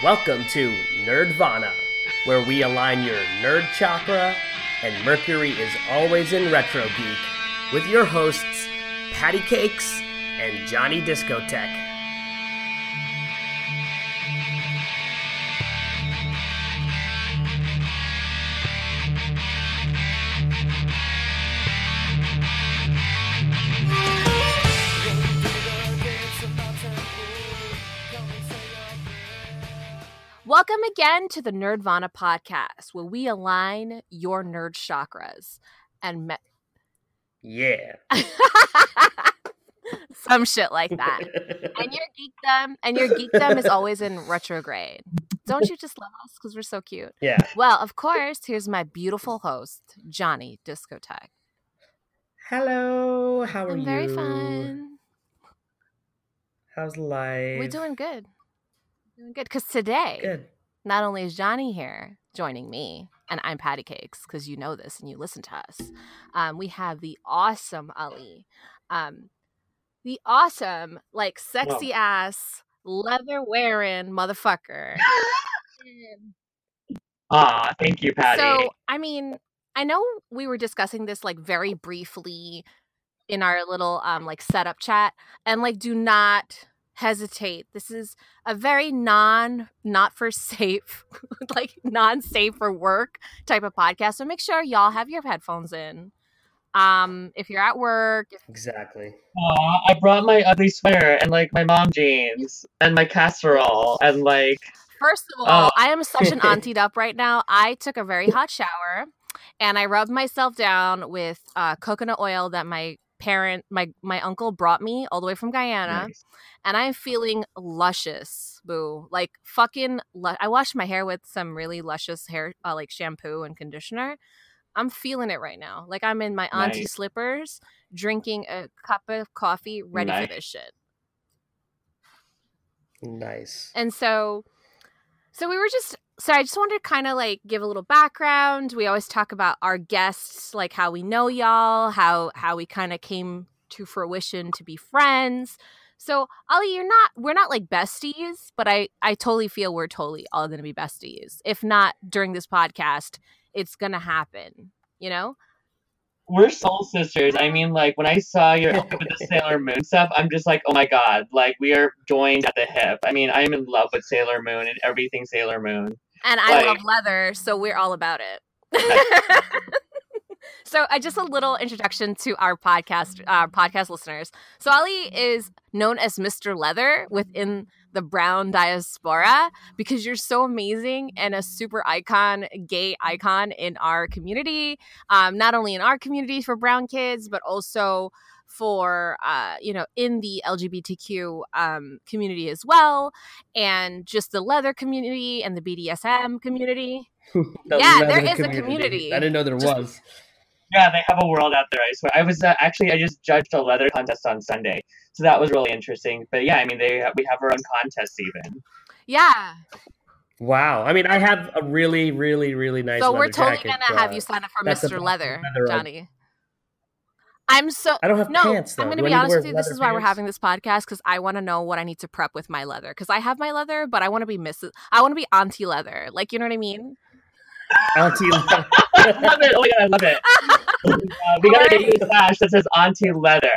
Welcome to Nerdvana, where we align your nerd chakra and Mercury is always in retro geek with your hosts, Patty Cakes and Johnny Discotheque. Welcome again to the Nerdvana podcast, where we align your nerd chakras and me- Yeah. some shit like that. and your geekdom and your geekdom is always in retrograde. Don't you just love us because we're so cute? Yeah. Well, of course, here's my beautiful host, Johnny Discotheque. Hello. How are I'm you? very fun. How's life? We're doing good. Doing good because today, good. not only is Johnny here joining me, and I'm Patty Cakes because you know this and you listen to us. Um, we have the awesome Ali, um, the awesome, like sexy ass leather wearing motherfucker. Ah, thank you, Patty. So, I mean, I know we were discussing this like very briefly in our little um like setup chat and like do not hesitate. This is a very non not for safe like non safe for work type of podcast. So make sure y'all have your headphones in. Um if you're at work, Exactly. Aw, I brought my ugly sweater and like my mom jeans and my casserole and like First of all, Oh. I am such an auntied up right now. I took a very hot shower and I rubbed myself down with uh, coconut oil that my parent, my my uncle brought me all the way from Guyana, nice. and I'm feeling luscious, boo. Like fucking. Lu- I washed my hair with some really luscious hair, uh, like shampoo and conditioner. I'm feeling it right now. Like I'm in my auntie Nice. slippers, drinking a cup of coffee, ready Nice. for this shit. Nice. And so so we were just so I just wanted to kind of like give a little background. We always talk about our guests, like how we know y'all, how how we kind of came to fruition to be friends. So Ali, you're not we're not like besties, but I I totally feel we're totally all going to be besties. If not during this podcast, it's going to happen, you know? We're soul sisters. I mean, like when I saw your with the Sailor Moon stuff, I'm just like, oh my god, like we are joined at the hip. I mean, I'm in love with Sailor Moon and everything Sailor Moon. And I Like- love leather, so we're all about it. so, uh, just a little introduction to our podcast, our podcast listeners. So, Ali is known as Mr. Leather within the brown diaspora because you're so amazing and a super icon, gay icon in our community. Um, not only in our community for brown kids, but also for uh, you know in the LGBTQ um, community as well, and just the leather community and the BDSM community. The Yeah, there is leather is a community. I didn't know there Just- was. Yeah, they have a world out there. I swear. I was uh, actually I just judged a leather contest on Sunday, so that was really interesting. But yeah, I mean, they we have our own contests even. Yeah, Wow. I mean, I have a really, really, really nice. so we're totally jacket, gonna have you sign up for Mr. Leather, leather Johnny. I'm so I don't have no. pants. Though. I'm going to be honest with you. This leather is why we're having this podcast because I want to know what I need to prep with my leather because I have my leather, but I want to be Mrs. I want to be Auntie Leather. Like you know what I mean? Auntie leather. I love it. Oh my god, I love it. Uh, we gotta get you a sash that says Auntie Leather.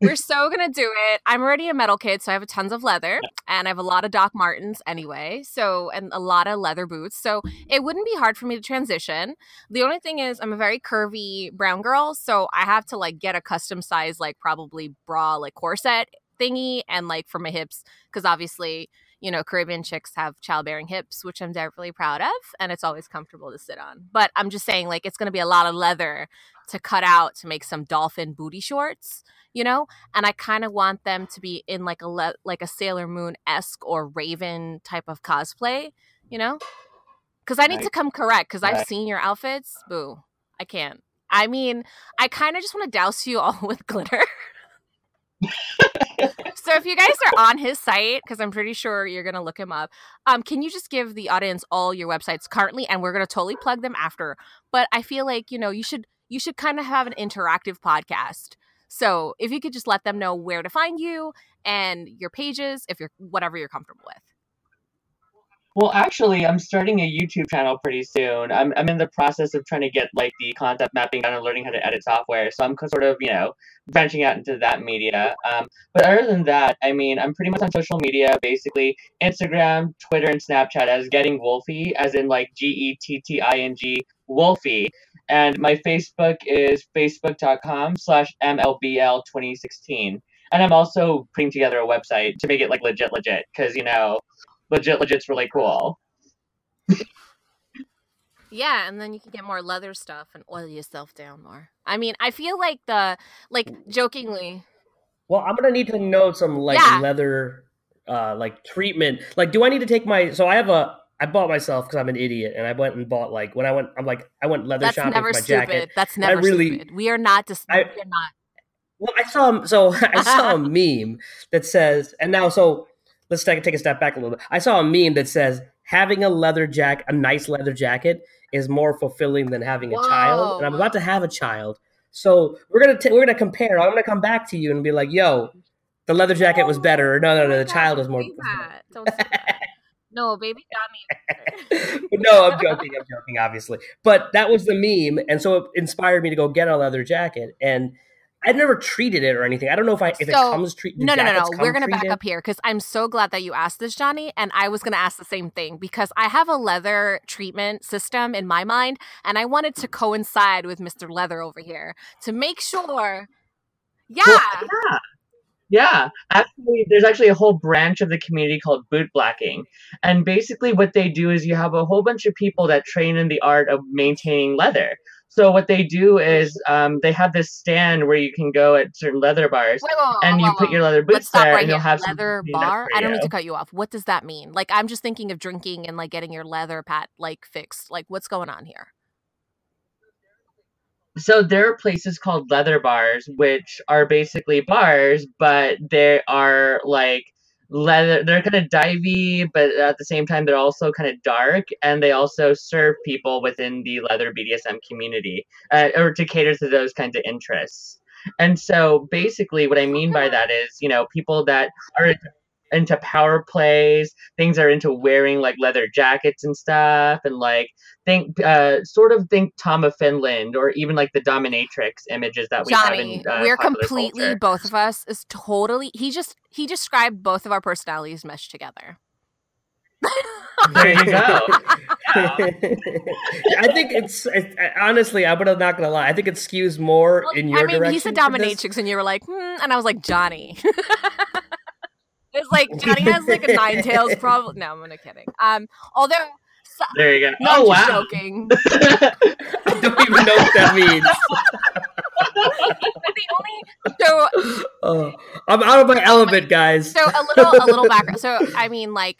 We're so gonna do it. I'm already a metal kid, so I have tons of leather, and I have a lot of Doc Martens anyway. So and a lot of leather boots. So it wouldn't be hard for me to transition. The only thing is, I'm a very curvy brown girl, so I have to like get a custom size, like probably bra, like corset thingy, and like for my hips, because obviously. You know, Caribbean chicks have childbearing hips, which I'm definitely proud of, and it's always comfortable to sit on. But I'm just saying, like, it's going to be a lot of leather to cut out to make some dolphin booty shorts, you know? and I kind of want them to be in like a le- like a Sailor Moon esque or Raven type of cosplay, you know? Because I need Right. to come correct because I've seen your outfits. Boo, I can't. I mean, I kind of just want to douse you all with glitter. so if you guys are on his site, because I'm pretty sure you're gonna look him up, um, can you just give the audience all your websites currently, and we're gonna totally plug them after. But I feel like you know you should you should kind of have an interactive podcast. So if you could just let them know where to find you and your pages, if you're whatever you're comfortable with. Well, actually, I'm starting a YouTube channel pretty soon. I'm, I'm in the process of trying to get like the concept mapping down and learning how to edit software. So I'm sort of, you know, branching out into that media. Um, but other than that, I mean, I'm pretty much on social media, basically Instagram, Twitter, and Snapchat as Getting Wolfie, as in like G E T T I N G Wolfie. And my Facebook is facebook.com slash MLBL 2016. And I'm also putting together a website to make it like legit, legit, because, you know, legit legit's really cool. Yeah, and then you can get more leather stuff and oil yourself down more. I mean, I feel like the like jokingly. Well, I'm gonna need to know some like Yeah. leather, uh, like treatment. Like, do I need to take my? So I have a. I bought myself because I'm an idiot, and I went and bought like when I went. I'm like I went leather That's shopping never for my stupid. jacket. That's I never really- stupid. We are not just. I- we're not. Well, I saw so I saw a meme that says, and now so let's take take a step back a little bit. I saw a meme that says having a leather jacket, a nice leather jacket, is more fulfilling than having a child. And I'm about to have a child, so we're gonna t- we're gonna compare. I'm gonna come back to you and be like, "Yo, the leather jacket was better," or "No, no, no, the child was more." Don't say that. Don't say that. No, baby Johnny. But no, I'm joking. I'm joking, obviously. But that was the meme, and so it inspired me to go get a leather jacket. And I'd never treated it or anything. I don't know if I if it So- comes treated. No, no, no, no. We're gonna back up here because I'm so glad that you asked this, Johnny. And I was gonna ask the same thing because I have a leather treatment system in my mind, and I wanted to coincide with Mr. Leather over here to make sure. Yeah. Well, yeah. Yeah, actually, there's actually a whole branch of the community called boot blacking. And basically, what they do is you have a whole bunch of people that train in the art of maintaining leather. So, what they do is um, they have this stand where you can go at certain leather bars Wait, wait, wait, and you put your leather boots there right and you'll here. have some leather bar. I don't mean you. to cut you off. What does that mean? Like, I'm just thinking of drinking and like getting your leather pat like fixed. Like, what's going on here? So there are places called leather bars, which are basically bars, but they are like leather. They're kind of divey, but at the same time, they're also kind of dark, and they also serve people within the leather BDSM community, uh, or to cater to those kinds of interests. And so, basically, what I mean by that is, you know, people that are into power plays, things are into wearing like leather jackets and stuff, and like think uh sort of think Tom of Finland or even like the dominatrix images that we have Johnny, in uh, we're completely culture. both of us is totally. He just he described both of our personalities meshed together. There you go. I think it's it, honestly. I'm not gonna lie. I think it skews more in your I mean, direction. he said dominatrix, and you were like, hmm, and I was like, Johnny. it's like Johnny has like a nine tails, probably. No, I'm not kidding. Um, although, so, There you go. no, oh I'm wow. joking. I don't even know what that means. the only so Oh, I'm out of my element, guys. so a little a little background. So I mean, like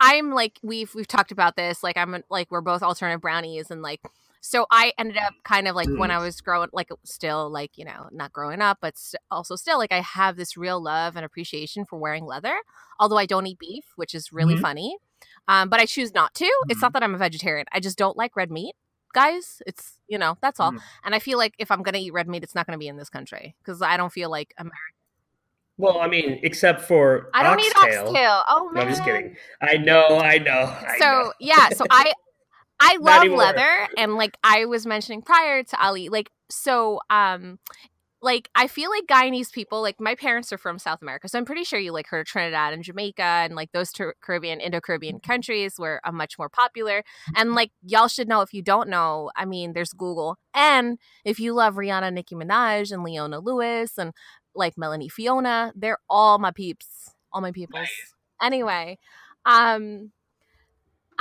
I'm like we've we've talked about this. Like I'm like we're both alternative brownies, and like so I ended up kind of like when I was growing, like still like you know not growing up, but st- also still like I have this real love and appreciation for wearing leather. Although I don't eat beef, which is really Mhm. funny, um, but I choose not to. It's not that I'm a vegetarian. I just don't like red meat. Guys, it's you know that's all, Mhm. and I feel like if I'm gonna eat red meat, it's not gonna be in this country because I don't feel like American. Well, I mean, except for I don't eat oxtail. oxtail. Oh No, I'm just kidding. I know, I know. I so know. yeah so i i love leather and like i was mentioning prior to ali like so um like i feel like guyanese people like my parents are from south america so i'm pretty sure you like heard of trinidad and jamaica and like those ter- caribbean indo-caribbean countries were uh, much more popular. And like y'all should know if you don't know i mean there's google. And if you love rihanna nicki minaj and leona lewis and like melanie fiona they're all my peeps all my peoples. Nice. anyway um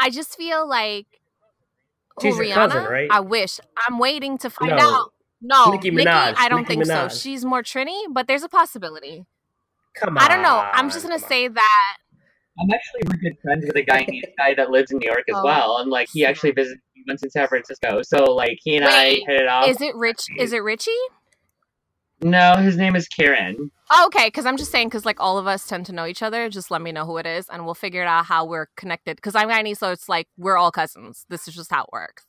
I just feel like She's your Rihanna? cousin, right? I wish. I'm waiting to find No. out. No, Nicki Nicki, I don't Nicki think so. She's more Trini, but there's a possibility. Come on. I don't know. I'm just gonna say that. I'm actually really good friends with a Guyanese guy that lives in New York as Oh. well, and like he actually visited me once in San Francisco. So like he and I hit it off. Is it Rich? Is it Richie? No, his name is Karen. Oh, okay, because I'm just saying, because like all of us tend to know each other. Just let me know who it is, and we'll figure it out how we're connected. Because I'm Guyanese, so it's like we're all cousins. This is just how it works.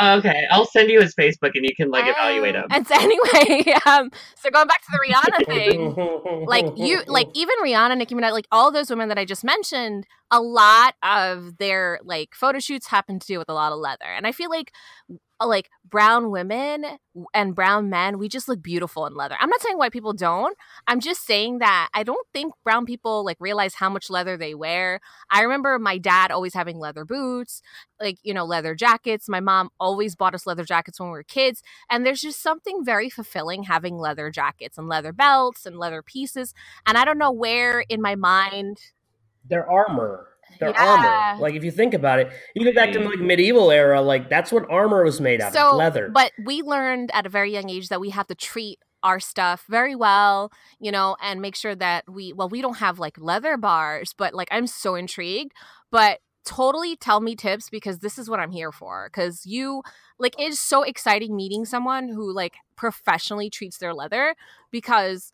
Okay, I'll send you his Facebook and you can like evaluate him. And so anyway, um, so going back to the Rihanna thing, like you, like even Rihanna, Nicki Minaj, like all those women that I just mentioned, a lot of their like photo shoots happen to do with a lot of leather, and I feel like Uh, like brown women and brown men, we just look beautiful in leather. I'm not saying white people don't. I'm just saying that I don't think brown people like realize how much leather they wear. I remember my dad always having leather boots, like, you know, leather jackets. My mom always bought us leather jackets when we were kids. And there's just something very fulfilling having leather jackets and leather belts and leather pieces. And I don't know where in my mind. They're armor their yeah. armor. Like if you think about it, you go back to like medieval era, like that's what armor was made out so, of, leather. But we learned at a very young age that we have to treat our stuff very well, you know, and make sure that we well, we don't have like leather bars, but like I'm so intrigued. But totally tell me tips because this is what I'm here for. Because you like it's so exciting meeting someone who like professionally treats their leather because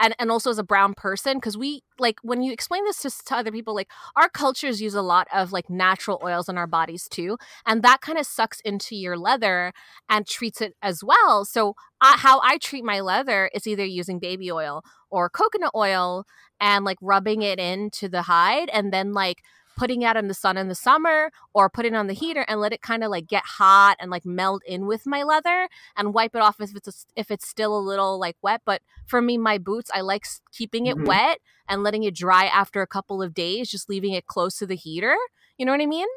and and also as a brown person because we like when you explain this to, to other people like our cultures use a lot of like natural oils in our bodies too and that kind of sucks into your leather and treats it as well. So I, how i treat my leather is either using baby oil or coconut oil and like rubbing it into the hide and then like putting it out in the sun in the summer or put it on the heater and let it kind of like get hot and like meld in with my leather and wipe it off if it's a, if it's still a little like wet. But for me my boots I like keeping it mm-hmm. wet and letting it dry after a couple of days just leaving it close to the heater. You know what I mean?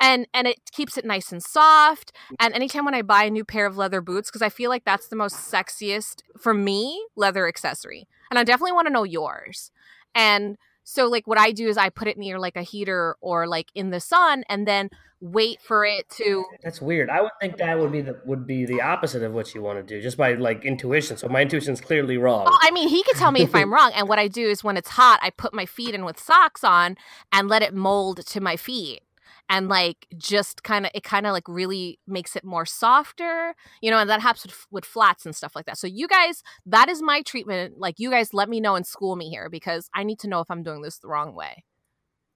And and it keeps it nice and soft. And anytime when I buy a new pair of leather boots because I feel like that's the most sexiest for me leather accessory. And I definitely want to know yours. And so like what I do is I put it near like a heater or like in the sun and then wait for it to That's weird. I would think that would be the would be the opposite of what you want to do just by like intuition. So my intuition's clearly wrong. Oh, I mean, he could tell me if I'm wrong and what I do is when it's hot, I put my feet in with socks on and let it mold to my feet and like just kind of it kind of like really makes it more softer you know and that helps with, with flats and stuff like that. So you guys that is my treatment. Like you guys let me know and school me here because i need to know if i'm doing this the wrong way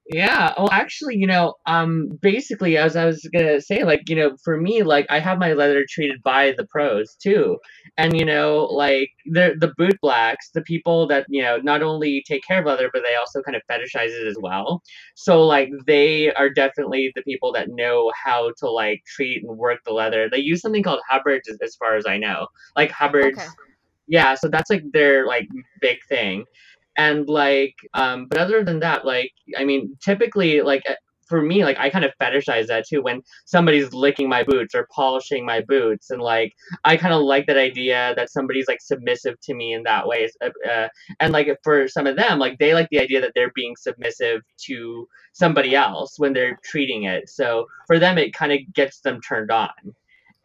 yeah. Well, actually, you know, um, basically, as I was gonna say, like, you know, for me, like, I have my leather treated by the pros too, and you know, like, the the boot blacks, the people that you know not only take care of leather, but they also kind of fetishize it as well. So, like, they are definitely the people that know how to like treat and work the leather. They use something called Hubbard's, as far as I know, like Hubbard's. Okay. Yeah, so that's like their like big thing and like um but other than that like i mean typically like eh, for me like i kind of fetishize that too when somebody's licking my boots or polishing my boots. And like i kind of like that idea that somebody's like submissive to me in that way uh, uh, and like for some of them like they like the idea that they're being submissive to somebody else when they're treating it. So for them it kind of gets them turned on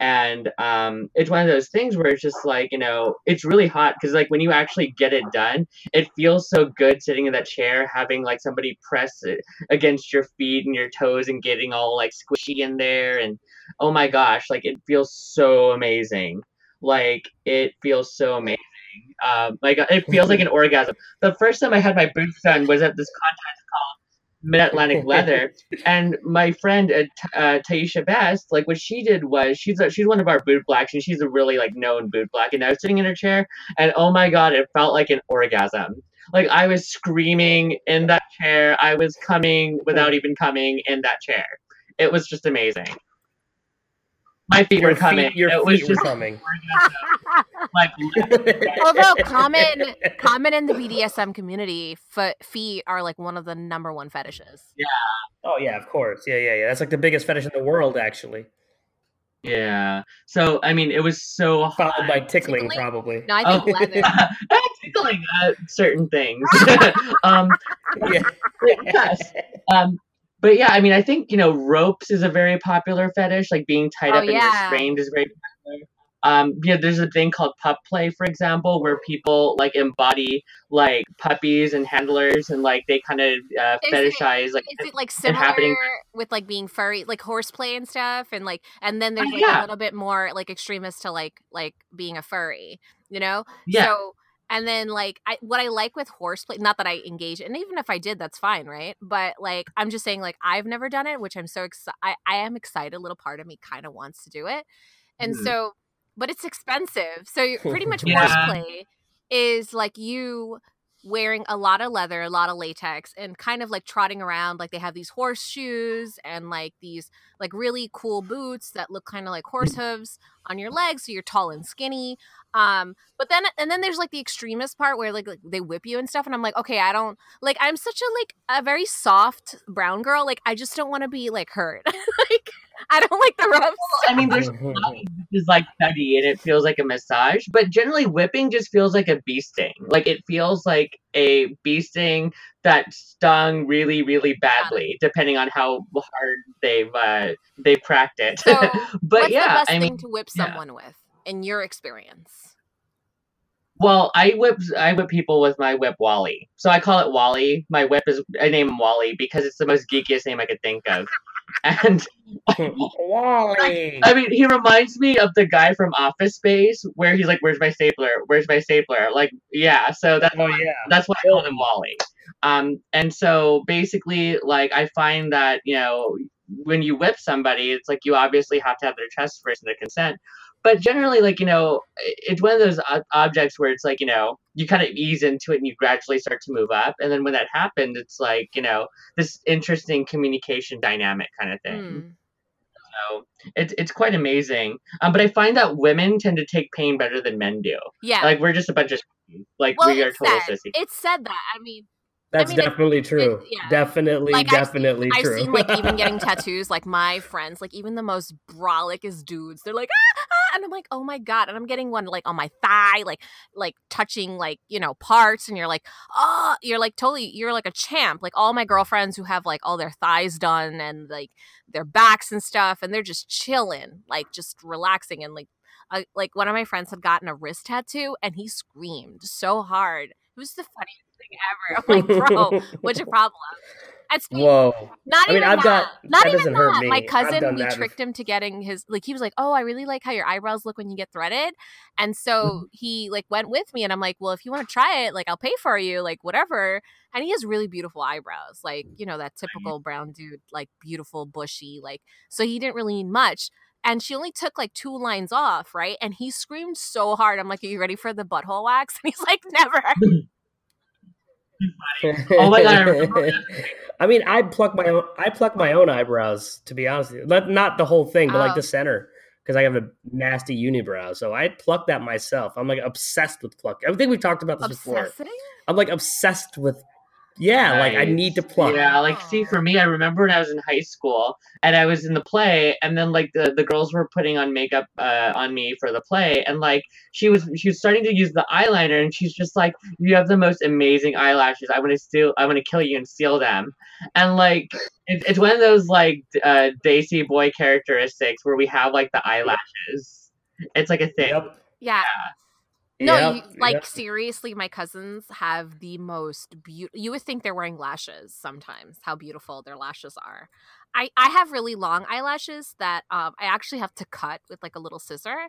and um, it's one of those things where it's just like you know it's really hot because like when you actually get it done it feels so good sitting in that chair having like somebody press it against your feet and your toes and getting all like squishy in there. And oh my gosh like it feels so amazing. Like it feels so amazing. Um, like it feels like an orgasm. The first time i had my boots done was at this contest Mid Atlantic Leather. and my friend uh, uh, Taisha Best, like what she did was she's a, she's one of our boot blacks, and she's a really like known boot black. And I was sitting in her chair, and oh my god, it felt like an orgasm. Like I was screaming in that chair. I was coming without even coming in that chair. It was just amazing. My feet your were coming. Feet, your it feet were coming. like, although common, common in the BDSM community, f- feet are like one of the number one fetishes. Yeah. Oh yeah, of course. Yeah, yeah, yeah. That's like the biggest fetish in the world, actually. Yeah. So I mean, it was so followed high. by tickling, tickling, probably. No, I think oh. tickling uh, certain things. um, yeah. yes. Um, but yeah, I mean, I think you know, ropes is a very popular fetish. Like being tied oh, up yeah. and restrained is very popular. Um, yeah, there's a thing called pup play, for example, where people like embody like puppies and handlers, and like they kind of uh, fetishize it, like is it like similar with like being furry, like horseplay and stuff, and like and then there's uh, like yeah. a little bit more like extremist to like like being a furry, you know? Yeah. So And then like I what I like with horseplay, not that I engage, and even if I did, that's fine, right? But like I'm just saying, like I've never done it, which I'm so excited. I, am excited. A little part of me kind of wants to do it, and Mhm. so, but it's expensive. So pretty much Yeah. horseplay is like you wearing a lot of leather, a lot of latex, and kind of like trotting around. Like they have these horseshoes and like these like really cool boots that look kind of like horse hooves on your legs, so you're tall and skinny. Um, but then and then there's like the extremist part where like, like they whip you and stuff, and I'm like, okay, I don't like I'm such a like a very soft brown girl. Like I just don't want to be like hurt. like I don't like the rough. I mean, there's is like nutty and it feels like a massage, but generally whipping just feels like a bee sting. Like it feels like a bee sting that stung really, really badly, depending on how hard they've uh, they cracked it. So, but What's yeah, the best I thing mean, to whip yeah. someone with in your experience? well, I whip I whip people with my whip Wally. So I call it Wally. My whip is I name him Wally because it's the most geekiest name I could think of. And Wally. I mean, he reminds me of the guy from Office Space where he's like, "Where's my stapler? Where's my stapler?" Like, yeah. So that's Oh yeah. that's why I called him Wally. Um, and so basically, like, I find that you know when you whip somebody, it's like you obviously have to have their chest first and their consent. But generally, like you know, it's one of those objects where it's like you know you kind of ease into it and you gradually start to move up, and then when that happened it's like you know this interesting communication dynamic kind of thing. Hmm. So it's it's quite amazing. Um, but I find that women tend to take pain better than men do. Yeah. Like we're just a bunch of like well, we are total said, sissy. It said that. I mean, That's mean, it- definitely true. it- yeah. Definitely, Like, I've seen- definitely I've true. seen like even getting tattoos, like my friends, like even the most brolickest dudes, they're like, ah, ah, and I'm like, oh my god, and I'm getting one like on my thigh, like like touching like you know parts, and you're like, oh, you're like totally, you're like a champ. Like all my girlfriends who have like all their thighs done and like their backs and stuff, and they're just chilling, like just relaxing, and like. Uh, like one of my friends had gotten a wrist tattoo and he screamed so hard. It was the funniest thing ever. I'm like, bro, what's your problem? And speaking Whoa. not I mean, even I've that. got- not that even that. My cousin, we that tricked him to getting his like. He was like, "Oh, I really like how your eyebrows look when you get threaded," and so he like went with me, and I'm like, "Well, if you want to try it, like I'll pay for you, like whatever." And he has really beautiful eyebrows, like you know that typical brown dude, like beautiful, bushy, like. So he didn't really need much. And she only took like two lines off, right? And he screamed so hard. I'm like, "Are you ready for the butthole wax?" And he's like, "Never." Oh my God, I I mean, I pluck my own. I pluck my own eyebrows. To be honest, not not the whole thing, but like Oh. the center, because I have a nasty unibrow. So I pluck that myself. I'm like obsessed with pluck. I think we've talked about this before. I'm like obsessed with. Yeah, like I need to pluck. Yeah, like see for me, I remember when I was in high school and I was in the play, and then like the, the girls were putting on makeup uh, on me for the play, and like she was she was starting to use the eyeliner, and she's just like, "You have the most amazing eyelashes. I want to steal. I want to kill you and steal them." And like it, it's one of those like uh, Desi boy characteristics where we have like the eyelashes. It's like a thing. Yep. Yeah. No, Yep, you, like yep. seriously, my cousins have the most beautiful. You would think they're wearing lashes sometimes. How beautiful their lashes are. I I have really long eyelashes that um I actually have to cut with like a little scissor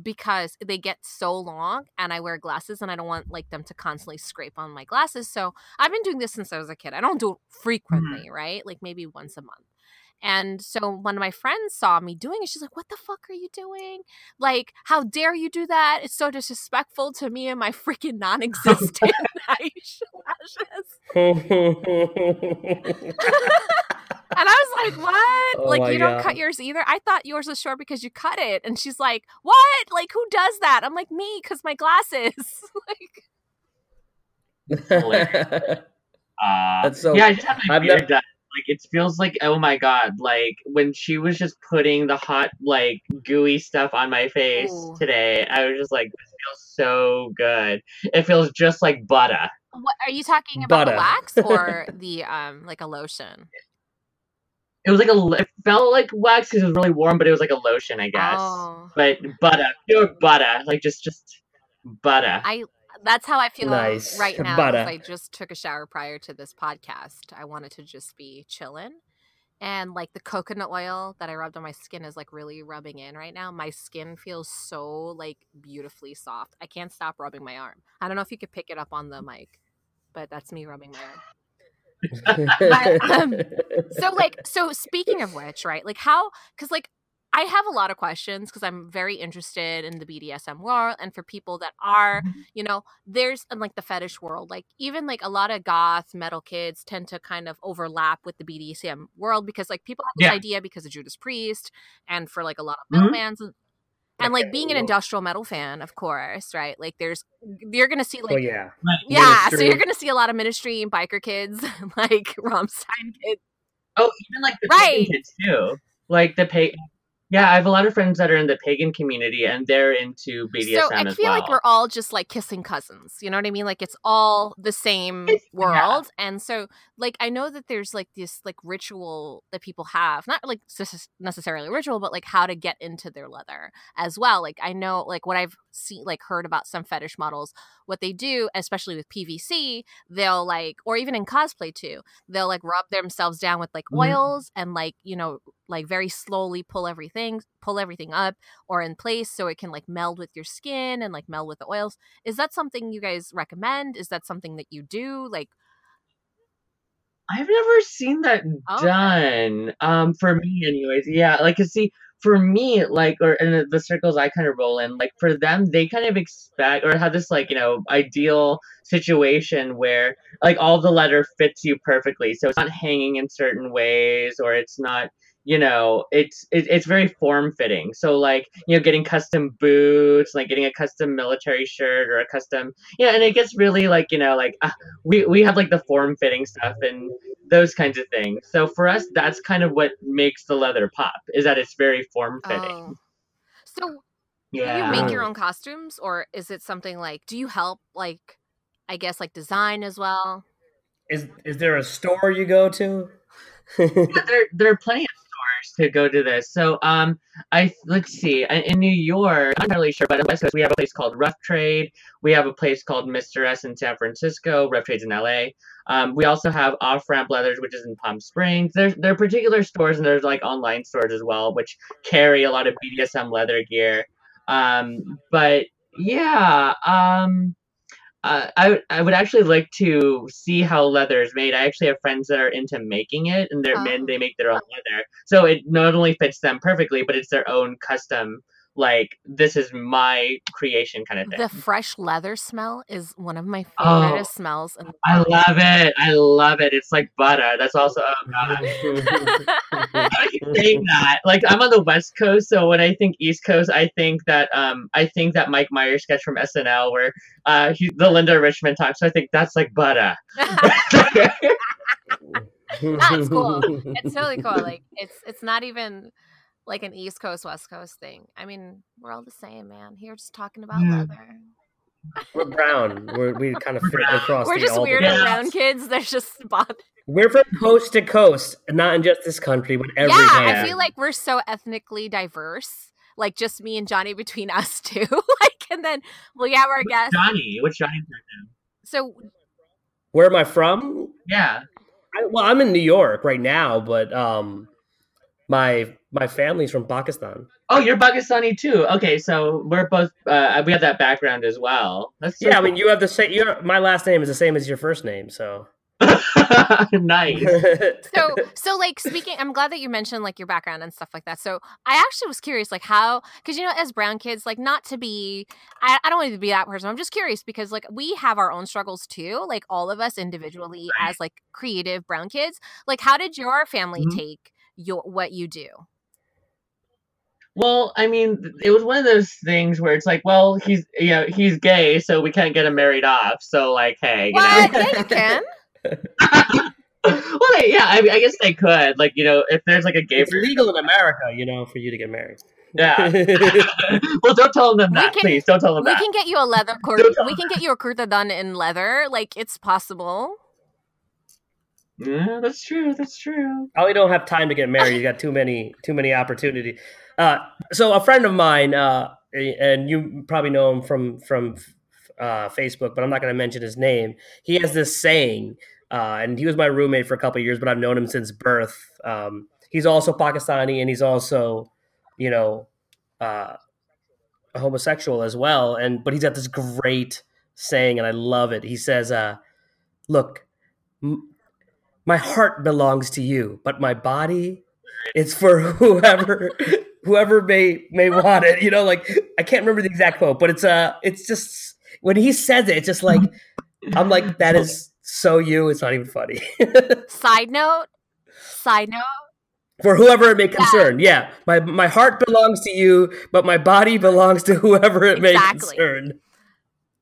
because they get so long, and I wear glasses, and I don't want like them to constantly scrape on my glasses. So I've been doing this since I was a kid. I don't do it frequently, right? Like maybe once a month. And so one of my friends saw me doing it. She's like, What the fuck are you doing? Like, how dare you do that? It's so disrespectful to me and my freaking non existent lashes. And I was like, What? Oh like, you don't God. cut yours either? I thought yours was short because you cut it. And she's like, What? Like, who does that? I'm like, Me, because my glasses. like, Uh, That's so- yeah, I just had my I've beard never- done. Like it feels like oh my god, like when she was just putting the hot like gooey stuff on my face Ooh. today, I was just like, this feels so good. It feels just like butter. what are you talking about? The Butter. wax or the, um, like a lotion? It was like a it felt like wax because it was really warm, but it was like a lotion, I guess. Oh. But butter, pure butter, like just just butter. I that's how I feel Nice. right now. Butter. I just took a shower prior to this podcast. I wanted to just be chilling and like the coconut oil that I rubbed on my skin is like really rubbing in right now. My skin feels so like beautifully soft. I can't stop rubbing my arm. I don't know if you could pick it up on the mic, but that's me rubbing my arm. but, um, so like so speaking of which, right? Like how cuz like I have a lot of questions because I'm very interested in the BDSM world and for people that are, Mm-hmm. you know, there's in like the fetish world, like even like a lot of goth metal kids tend to kind of overlap with the BDSM world because like people have this Yeah. idea because of Judas Priest and for like a lot of metal Mhm. bands and, and like being an industrial metal fan, of course, right? Like there's you're gonna see like well, yeah. yeah, so you're gonna see a lot of ministry and biker kids, like Rammstein kids. Oh, even like the Right. kids too. Like the pagan. Yeah, I have a lot of friends that are in the pagan community, and they're into BDSM so I as feel well. like we're all just like kissing cousins. You know what I mean? Like it's all the same It's- yeah. world. And so like I know that there's like this like ritual that people have, not like necessarily ritual, but like how to get into their leather as well. Like I know like what I've seen like heard about some fetish models, what they do, especially with PVC, they'll like or even in cosplay too, they'll like rub themselves down with like Mhm. oils and like, you know, like very slowly pull everything pull everything up or in place so it can like meld with your skin and like meld with the oils. Is that something you guys recommend? Is that something that you do? Like, I've never seen that Okay. done. Um, for me, anyways. Yeah, like, 'cause see, for me, like, or in the circles I kind of roll in, like, for them, they kind of expect or have this, like, you know, ideal situation where, like, all the letter fits you perfectly. So it's not hanging in certain ways, or it's not, you know, it's it, it's very form fitting. So, like, you know, getting custom boots, like getting a custom military shirt or a custom, yeah, and it gets really like, you know, like. Uh, we we have like the form fitting stuff and those kinds of things. So for us, that's kind of what makes the leather pop is that it's very form fitting. oh. So do yeah. you make your own costumes or is it something like, do you help like, I guess like design as well? Is is there a store you go to? Yeah, there there are plenty of to go to this. So um I let's see in New York, I'm not really sure, but on West Coast we have a place called Rough Trade. We have a place called Mr. S in San Francisco. Rough Trade's in LA. Um, we also have Off Ramp Leathers, which is in Palm Springs. There's there are particular stores and there's like online stores as well, which carry a lot of BDSM leather gear. Um, but yeah, um, uh, I I would actually like to see how leather is made. I actually have friends that are into making it, and they're Oh. men. They make their own leather, so it not only fits them perfectly, but it's their own custom. Like this is my creation kind of thing. The fresh leather smell is one of my Oh. favorite smells. In the I love it. I love it. It's like butter. That's also oh god. I keep saying that. Like I'm on the West Coast, so when I think East Coast, I think that um I think that Mike Myers sketch from SNL where uh he, the Linda Richman talks. So I think that's like butter. That's cool. it's totally cool. Like it's it's not even like an East Coast West Coast thing. I mean, we're all the same, man. Here, just talking about Yeah. leather. We're brown. We're, we kind of fit across. We're the just all weird Yeah. around kids. They're just spot. We're from coast to coast, not in just this country, but every yeah, I feel like we're so ethnically diverse. Like just me and Johnny between us two. like, and then well, yeah, we're a guest. Johnny, which Johnny? Right now? So Where am I from? Yeah. I, well, I'm in New York right now, but um, my my family's from Pakistan. Oh, you're Pakistani too. Okay, so we're both uh, we have that background as well. That's so Yeah, I mean, you have the same. Your my last name is the same as your first name, so. nice. so so like speaking i'm glad that you mentioned like your background and stuff like that so i actually was curious like how because you know as brown kids like not to be I, I don't want to be that person i'm just curious because like we have our own struggles too like all of us individually as like creative brown kids like how did your family Mhm. take your what you do Well, I mean, it was one of those things where it's like, well, he's you know he's gay, so we can't get him married off. So like, hey, you what know. yeah you can well, they, yeah, I, mean, I guess they could. Like, you know, if there's like a gay, it's legal in America, you know, for you to get married. yeah. well, don't tell them We that, can- please. Don't tell them we that. can get you a leather cur- we can get you a kurta done in leather like it's possible Yeah, that's true. That's true. Probably don't have time to get married. You got too many too many opportunity. Uh, so a friend of mine, uh, and you probably know him from from uh, Facebook, but I'm not going to mention his name. He has this saying: uh, and he was my roommate for a couple years, but I've known him since birth. Um, he's also Pakistani, and he's also, you know, uh, a homosexual as well. And but he's got this great saying, and I love it. He says, uh, "Look, my heart belongs to you, but my body it's for whoever." whoever may may want it you know like i can't remember the exact quote but it's uh it's just when he says it it's just like i'm like that is so you it's not even funny Side note, side note. for whoever it may concern. Yeah, my my heart belongs to you, but my body belongs to whoever it may Exactly. concern.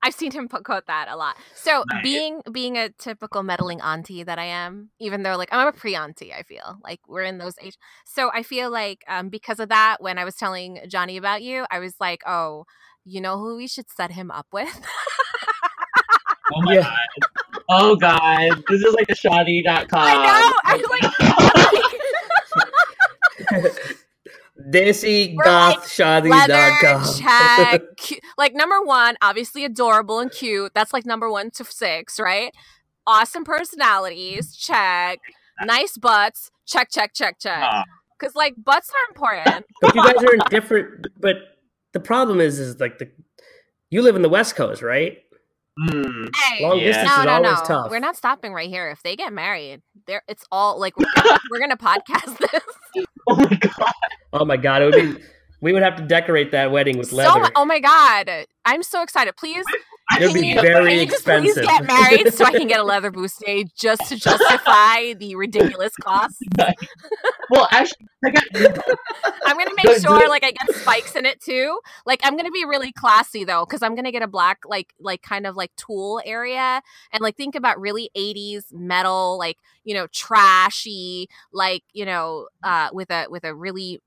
I've seen him put, quote that a lot. So Nice. being being a typical meddling auntie that I am, even though like I'm a pre auntie, I feel like we're in those age. So I feel like um, because of that, when I was telling Johnny about you, I was like, oh, you know who we should set him up with? Oh my Yeah. god. Oh god. This is like a shaadi.com. I know. I was like, Desi We're like, check. Cu- like number one, obviously adorable and cute. That's like number one to six, right? Awesome personalities, check. Nice butts, check, check, check, check. Ah. Because like butts are important. But you guys are in different. But the problem is, is like the you live in the West Coast, right? Hmm. Hey, Long Yeah. distance no, is no, always no. tough. We're not stopping right here. If they get married, there it's all like we're, we're gonna podcast this. Oh my god. Oh my god, it would be. We would have to decorate that wedding with So, leather. mu- oh my god, I'm so excited. Please, It'd be you, very can you just please get married so I can get a leather bustier just to justify the ridiculous cost. Well, actually, I got I'm gonna make sure like I get spikes in it too. Like I'm gonna be really classy though, because I'm gonna get a black like like kind of like tool area and like think about really 80s metal, like you know trashy, like you know uh with a with a really s-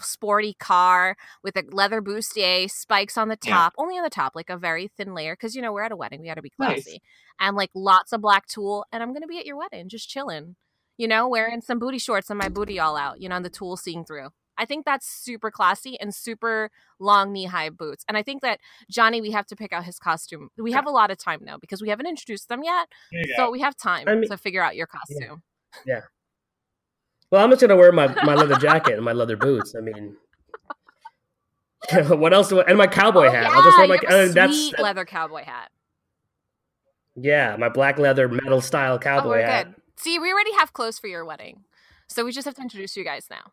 sporty car with a leather bustier, spikes on the Yeah. top, only on the top, like a very thin layer, because you know we're at a wedding, we got to be Nice. classy, and like lots of black tulle. and I'm gonna be at your wedding, just chilling you know, wearing some booty shorts and my booty all out, you know, and the tulle seeing through. I think that's super classy and super long knee high boots. And I think that Johnny, we have to pick out his costume. We have a lot of time now because we haven't introduced them yet. You So we have time I mean- to figure out your costume. Well, I'm just gonna wear my, my leather jacket and my leather boots. I mean, what else? Do I, and my cowboy Oh, hat. I'll just wear my. you have that's sweet leather cowboy hat. yeah, my black leather metal style Oh, cowboy we're hat. good. See, we already have clothes for your wedding. So we just have to introduce you guys now.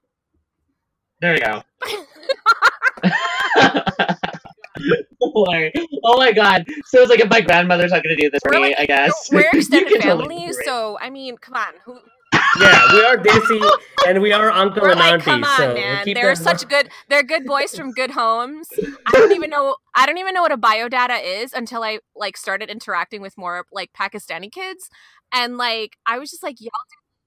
There you go. oh, my, oh my god. So it's like if my grandmother's not gonna do this for We're me, like- I guess. We're You extended can totally family, do it. so I mean, come on. Who, Yeah, we are Desi and we are uncle We're and like, auntie. come on, so man. They're such good. They're good boys from good homes. I don't even know. I don't even know what a biodata is until I like started interacting with more like Pakistani kids, and like I was just like, y'all.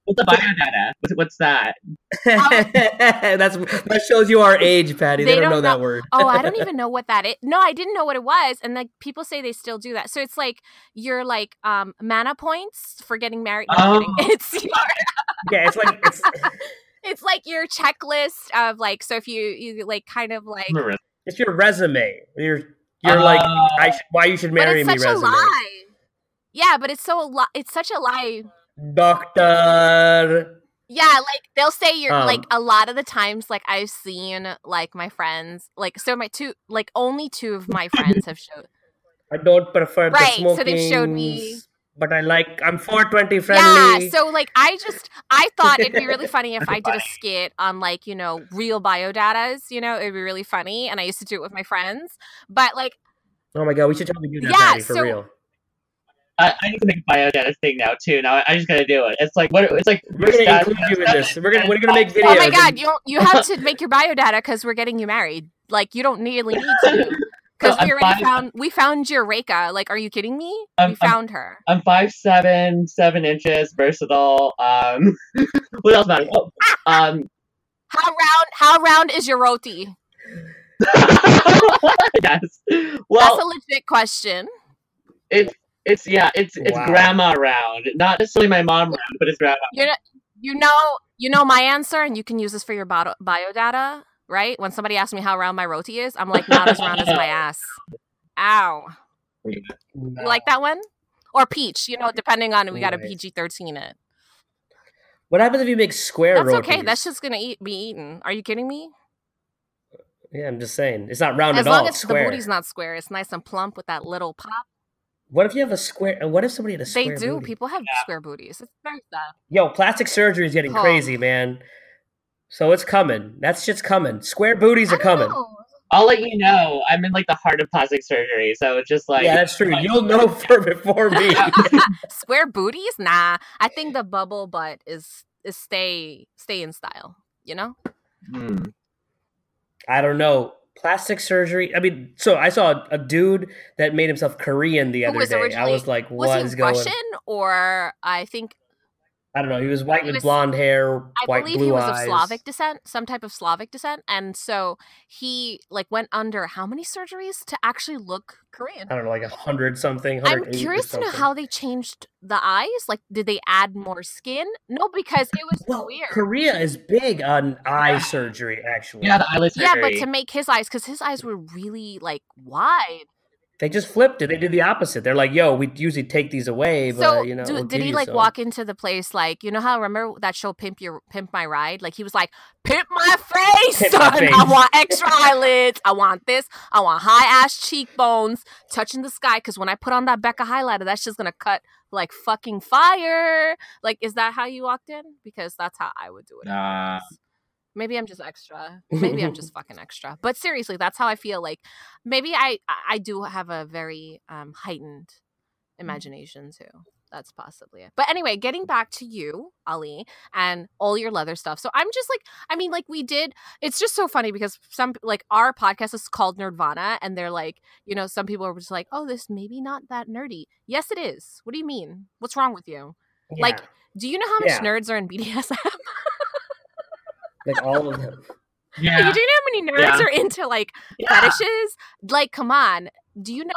What's a biodata? What's, what's that? That's that shows you our age, Patty. They, They don't, don't know that word. Oh, I don't even know what that is. No, I didn't know what it was, and like people say they still do that. So it's like your like um mana points for getting married. No, Oh. It's your, Yeah, it's like it's it's like your checklist of like. So if you you like kind of like. It's your resume. You're you're like Oh. I should, why you should But marry it's me such a resume. lie. Yeah, but it's so a li- It's such a lie. Doctor. Yeah, like they'll say you're Um, like a lot of the times like I've seen like my friends like so my two like only two of my friends have showed I don't prefer Right, the so they've showed me- but I like I'm 420 friendly. Yeah, so like I just I thought it'd be really funny if I did a skit on like, you know, real biodatas, you know, it'd be really funny and I used to do it with my friends. But like oh my god, we should totally do that, Yeah, Patty, for so- real. I, I need to make a biodata thing now too. Now I, I just gotta do it. It's like what? It's like We're gonna include you in this. We're gonna we're gonna make videos. oh my god, and- you don't, you have to make your biodata cuz we're getting you married. Like you don't really need to. Cuz No, we I'm already fine. found we found your Reka. Like are you kidding me? I'm- we I'm- found her. I'm five seven, seven inches, versatile. Um, what else matters? Oh, um, How round how round is your roti? yes. Well, that's a legit question. it's yeah, it's it's Wow. grandma round, not necessarily my mom round, but it's grandma. You know, you know, you know my answer, and you can use this for your bio, data, right? When somebody asks me how round my roti is, I'm like, not as round as my ass. Ow. You like that one? or peach. You know, depending on we got a PG thirteen it. What happens if you make square That's rotis? okay. That's just gonna eat, be eaten. Are you kidding me? yeah. I'm just saying it's not round As at all. as It's the booty's not square, it's nice and plump with that little pop. What if you have a square? What if somebody had a square? They do. booty? People have square booties. It's very sad. Yo, plastic surgery is getting Oh. crazy, man. So it's coming. That's just coming. Square booties are coming. know. I'll let you know. I'm in like the heart of plastic surgery, so it's just like yeah, that's true. You'll know for before me. Square booties? Nah. I think the bubble butt is is stay stay in style. You know? Hmm. I don't know. Plastic surgery. I mean, so I saw a dude that made himself Korean the other was day. I was like, Was what he is going? Russian or I think I don't know. He was white He with was- blonde hair, I white believe blue he was eyes. of Slavic descent, some type of Slavic descent, and so he like went under how many surgeries to actually look Korean? I don't know, like a hundred something. I'm 108 or curious to know how they changed the eyes. Like, did they add more skin? No, because it was Well, weird. Korea is big on eye surgery, actually. Yeah, the eyelid yeah, but to make his eyes, because his eyes were really like wide. They just flipped it. They did the opposite. They're like, "Yo, we usually take these away, but so, you know." do- we'll did he like some." walk into the place like you know how remember that show Pimp Your Pimp My Ride? Like he was like, "Pimp my face, Pimp my face." I want extra eyelids. I want this. I want high ass cheekbones touching the sky. Because when I put on that Becca highlighter, that's just gonna cut like fucking fire. Like, is that how you walked in? Because that's how I would do it. Nah. Maybe I'm just extra. Maybe I'm just fucking extra. But seriously, that's how I feel. Like maybe I I do have a very um, heightened imagination too. That's possibly it. But anyway, getting back to you, Ali, and all your leather stuff. So I'm just like, I mean, like we did. It's just so funny because some like our podcast is called Nerdvana, and they're like, you know, some people are just like, oh, this maybe not that nerdy. Yes, it is. What do you mean? What's wrong with you? Yeah, like- Do you know how much Yeah. nerds are in BDSM? Like all of them. Yeah. Like, do you know how many nerds Yeah. are into like Yeah. fetishes? Like, come on. Do you know?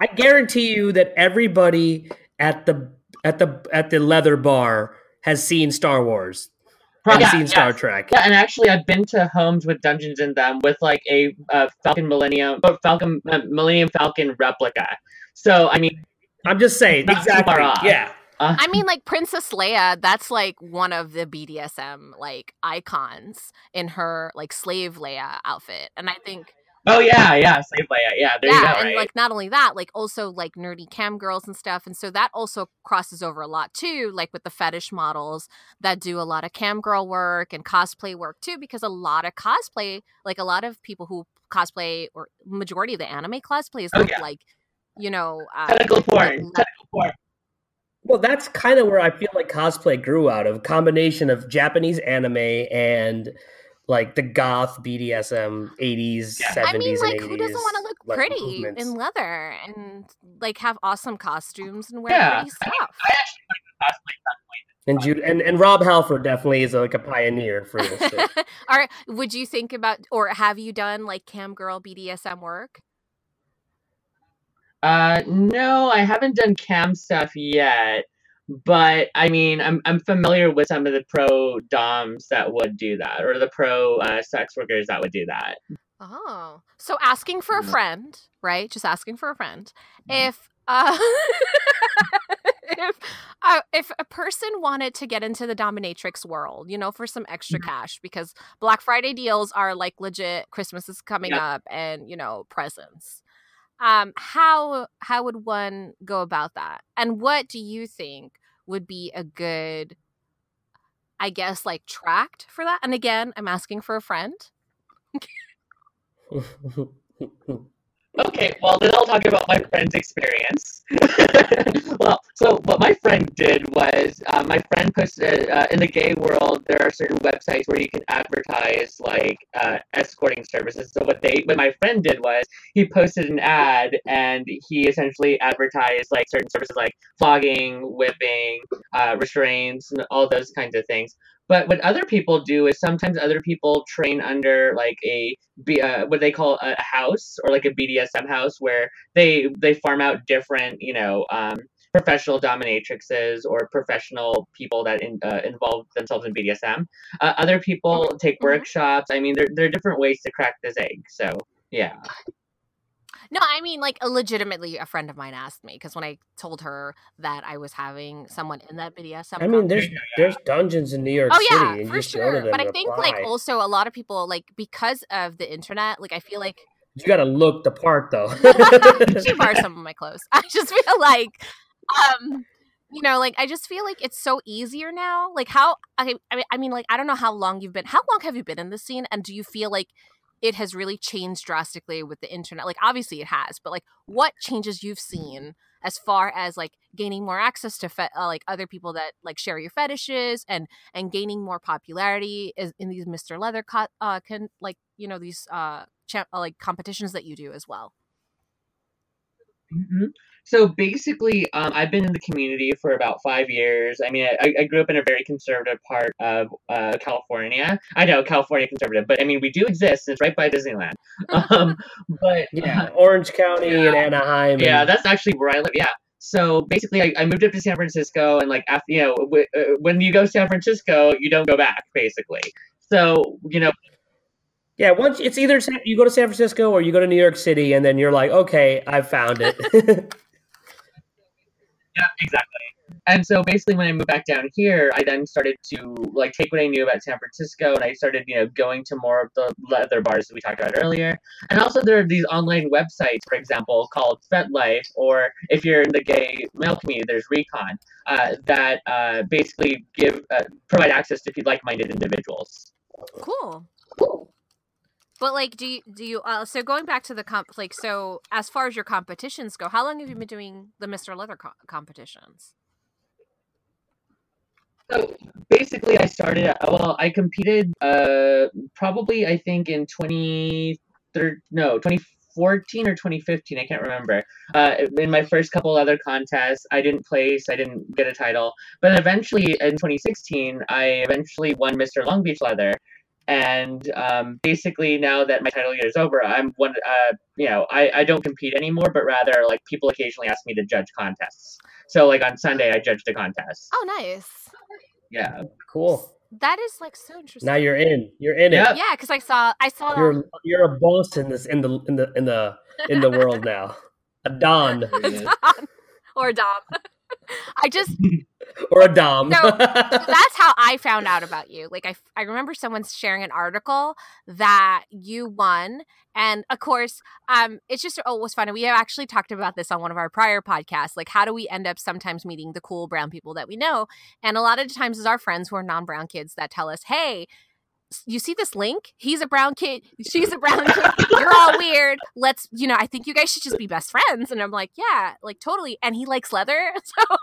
I guarantee you that everybody at the at the at the leather bar has seen Star Wars, Probably Yeah, seen yeah. Star Trek. Yeah, and actually, I've been to homes with dungeons in them with like a uh, Falcon Millennium, but Falcon uh, Millennium Falcon replica. So I mean, I'm just saying, Not exactly. far off. Yeah, uh, I mean, like Princess Leia, that's like one of the BDSM like icons in her like slave Leia outfit. And I think oh yeah, yeah, Slave Leia, yeah, there yeah, you go, and right? like not only that, like also like nerdy cam girls and stuff. And so that also crosses over a lot too, like with the fetish models that do a lot of cam girl work and cosplay work too, because a lot of cosplay, like a lot of people who cosplay or majority of the anime cosplays Oh, look yeah. like, you know, uh, tentacle porn, like, tentacle porn. Well, that's kind of where I feel like cosplay grew out of combination of Japanese anime and like the goth BDSM 80s, Yeah. 70s, I mean, like, 80s. who doesn't want to look like, pretty movements. in leather and like have awesome costumes and wear Yeah. pretty stuff? I actually like the cosplay And, Jude, and and Rob Halford definitely is like a pioneer for this. shit. or would you think about, or have you done like cam girl BDSM work? Uh, no, I haven't done cam stuff yet, but I mean, I'm I'm familiar with some of the pro doms that would do that, or the pro uh, sex workers that would do that. Oh, so asking for a Mm. friend, right? Just asking for a friend. Mhm. If uh, if uh, if a person wanted to get into the dominatrix world, you know, for some extra cash, because Black Friday deals are like legit. Christmas is coming Yep. up, and you know, presents. Um, how how would one go about that? And what do you think would be a good, I guess, like tract for that? And again, I'm asking for a friend. Okay, well then I'll talk about my friend's experience. well, so what my friend did was uh, my friend posted uh, in the gay world there are certain websites where you can advertise like uh, escorting services. So what they what my friend did was he posted an ad and he essentially advertised like certain services like flogging, whipping, uh, restraints, and all those kinds of things. But what other people do is sometimes other people train under like a B, uh, what they call a house or like a BDSM house where they they farm out different you know um, professional dominatrixes or professional people that in, uh, involve themselves in BDSM. Uh, other people take Mhm. workshops. I mean, there there are different ways to crack this egg. So yeah, No, I mean, like, legitimately, a friend of mine asked me because when I told her that I was having someone in that BDSM, I mean, there's there's dungeons in New York oh City, yeah, and for just go to sure. But I think like also a lot of people like because of the internet, like I feel like you got to look the part though. she borrows some of my clothes. I just feel like, um, you know, like I just feel like it's so easier now. Like how I, I mean, I mean, like I don't know how long you've been. How long have you been in this scene? And do you feel like it has really changed drastically with the internet? Like obviously it has, but like what changes you've seen as far as like gaining more access to fe- uh, like other people that like share your fetishes and and gaining more popularity is in these Mr. Leather co- uh can like you know these uh, cha- uh like competitions that you do as well. Hmm So basically, um, I've been in the community for about five years. I mean, I, I grew up in a very conservative part of uh, California. I know California conservative, but I mean, we do exist. It's right by Disneyland. Um, but yeah, Orange County and Anaheim. yeah, that's actually where I live. Yeah. So basically, I, I moved up to San Francisco, and like after you know, w- uh, when you go to San Francisco, you don't go back, basically. So you know, yeah. Once it's either you go to San Francisco or you go to New York City, and then you're like, okay, I found it. Yeah, exactly. And so basically, when I moved back down here, I then started to like take what I knew about San Francisco, and I started, you know, going to more of the leather bars that we talked about earlier. And also, there are these online websites, for example, called FetLife, or if you're in the gay male community, there's Recon, uh, that uh, basically give uh, provide access to like-minded individuals. Cool. Cool. But like, do you do you? Uh, so going back to the comp, like, so as far as your competitions go, how long have you been doing the Mister Leather co- competitions? So basically, I started. Well, I competed. Uh, probably I think in twenty third. No, twenty fourteen or twenty fifteen. I can't remember. Uh, in my first couple other contests, I didn't place. I didn't get a title. But eventually, in twenty sixteen, I eventually won Mister Long Beach Leather. And um, basically, now that my title year is over, I'm one. Uh, you know, I, I don't compete anymore, but rather like people occasionally ask me to judge contests. So like on Sunday, I judged a contest. Oh, nice. Yeah. cool. That is like so interesting. Now you're in. You're in Yep. it. yeah, because I saw I saw You're you're a boss in this in the in the in the in the world now. A don or a Dom. I just or a dom. No, that's how I found out about you. Like I, I remember someone sharing an article that you won, and of course, um, it's just oh, it was fun. And we have actually talked about this on one of our prior podcasts. Like, how do we end up sometimes meeting the cool brown people that we know? And a lot of times, it's our friends who are non-brown kids that tell us, "Hey." You see this link? He's a brown kid. She's a brown kid. You're all weird. Let's, you know, I think you guys should just be best friends. And I'm like, yeah, like totally. And he likes leather. So.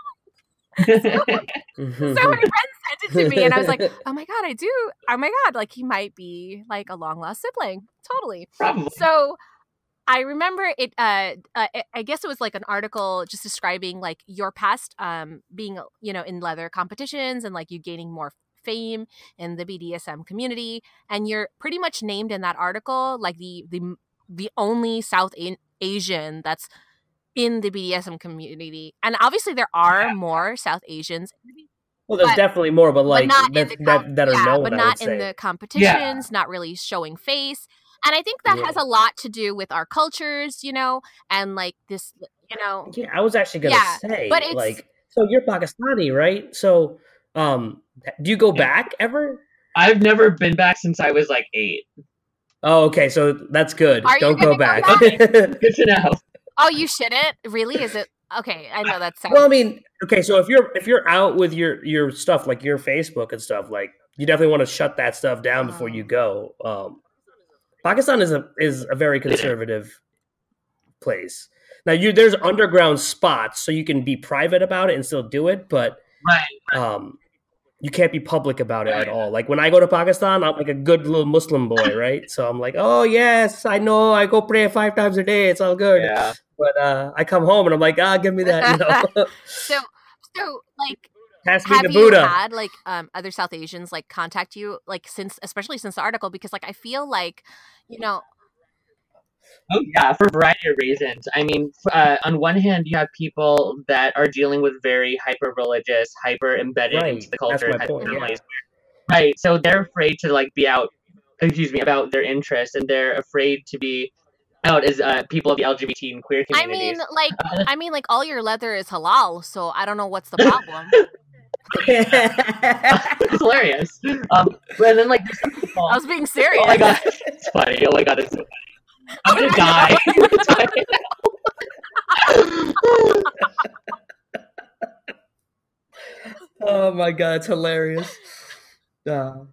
so my friend sent it to me and i was like oh my god i do oh my god like he might be like a long lost sibling. Totally. Probably. so i remember it uh, uh i guess it was like an article just describing like your past um being you know in leather competitions and like you gaining more fame in the bdsm community and you're pretty much named in that article like the the the only south A- asian that's in the BDSM community. And obviously there are more South Asians well, there's but- definitely more, but like but that, in the that, that are yeah, known. but I not would in say. the competitions, not really showing face. And I think that Yeah. has a lot to do with our cultures, you know, and like this, you know, Yeah, I was actually gonna Yeah, say, but it's- like, so you're Pakistani, right? So, um, do you go Yeah. back ever? I've never been back since I was like eight. Oh, okay, so that's good. Are Don't go gonna back. go Good to know. Oh, you shouldn't really? Is it okay? I know that sounds. well, I mean, okay, so if you're if you're out with your your stuff like your Facebook and stuff, like you definitely want to shut that stuff down before you go. Um, Pakistan is a is a very conservative place. Now, you there's underground spots, so you can be private about it and still do it, but Right. um, you can't be public about it at all. Like when I go to Pakistan, I'm like a good little Muslim boy, right? So I'm like, oh yes, I know. I go pray five times a day. It's all good. Yeah. But uh, I come home and I'm like, ah, give me that. You know, so, so like, pass me have the you had like um other South Asians like contact you like since, especially since the article? Because like I feel like, you know, Oh yeah, for a variety of reasons. I mean, uh, on one hand, you have people that are dealing with very hyper religious, hyper embedded Right, into the that's culture my point, yeah. families. Right. So they're afraid to like be out. Excuse me about their interests, and they're afraid to be out as uh, people of the LGBT and queer I mean, like, I mean, like all your leather is halal, so I don't know what's the problem. it's hilarious. Um, and then like there's some people. I was being serious. Oh my god, it's funny. Oh my god, it's so funny. I'm gonna die. I'm gonna die oh my god, it's hilarious. Uh,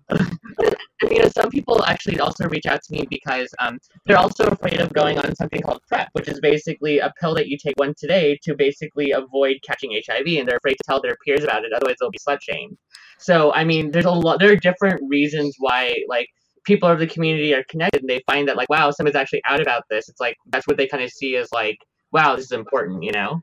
I mean, some people actually also reach out to me because um, they're also afraid of going on something called PrEP, which is basically a pill that you take once a day to basically avoid catching HIV, and they're afraid to tell their peers about it, otherwise they'll be slut shamed. So, I mean, there's a lot. There are different reasons why, like, people of the community are connected, and they find that, like, wow, someone's actually out about this. It's like that's what they kind of see as like, wow, this is important, you know?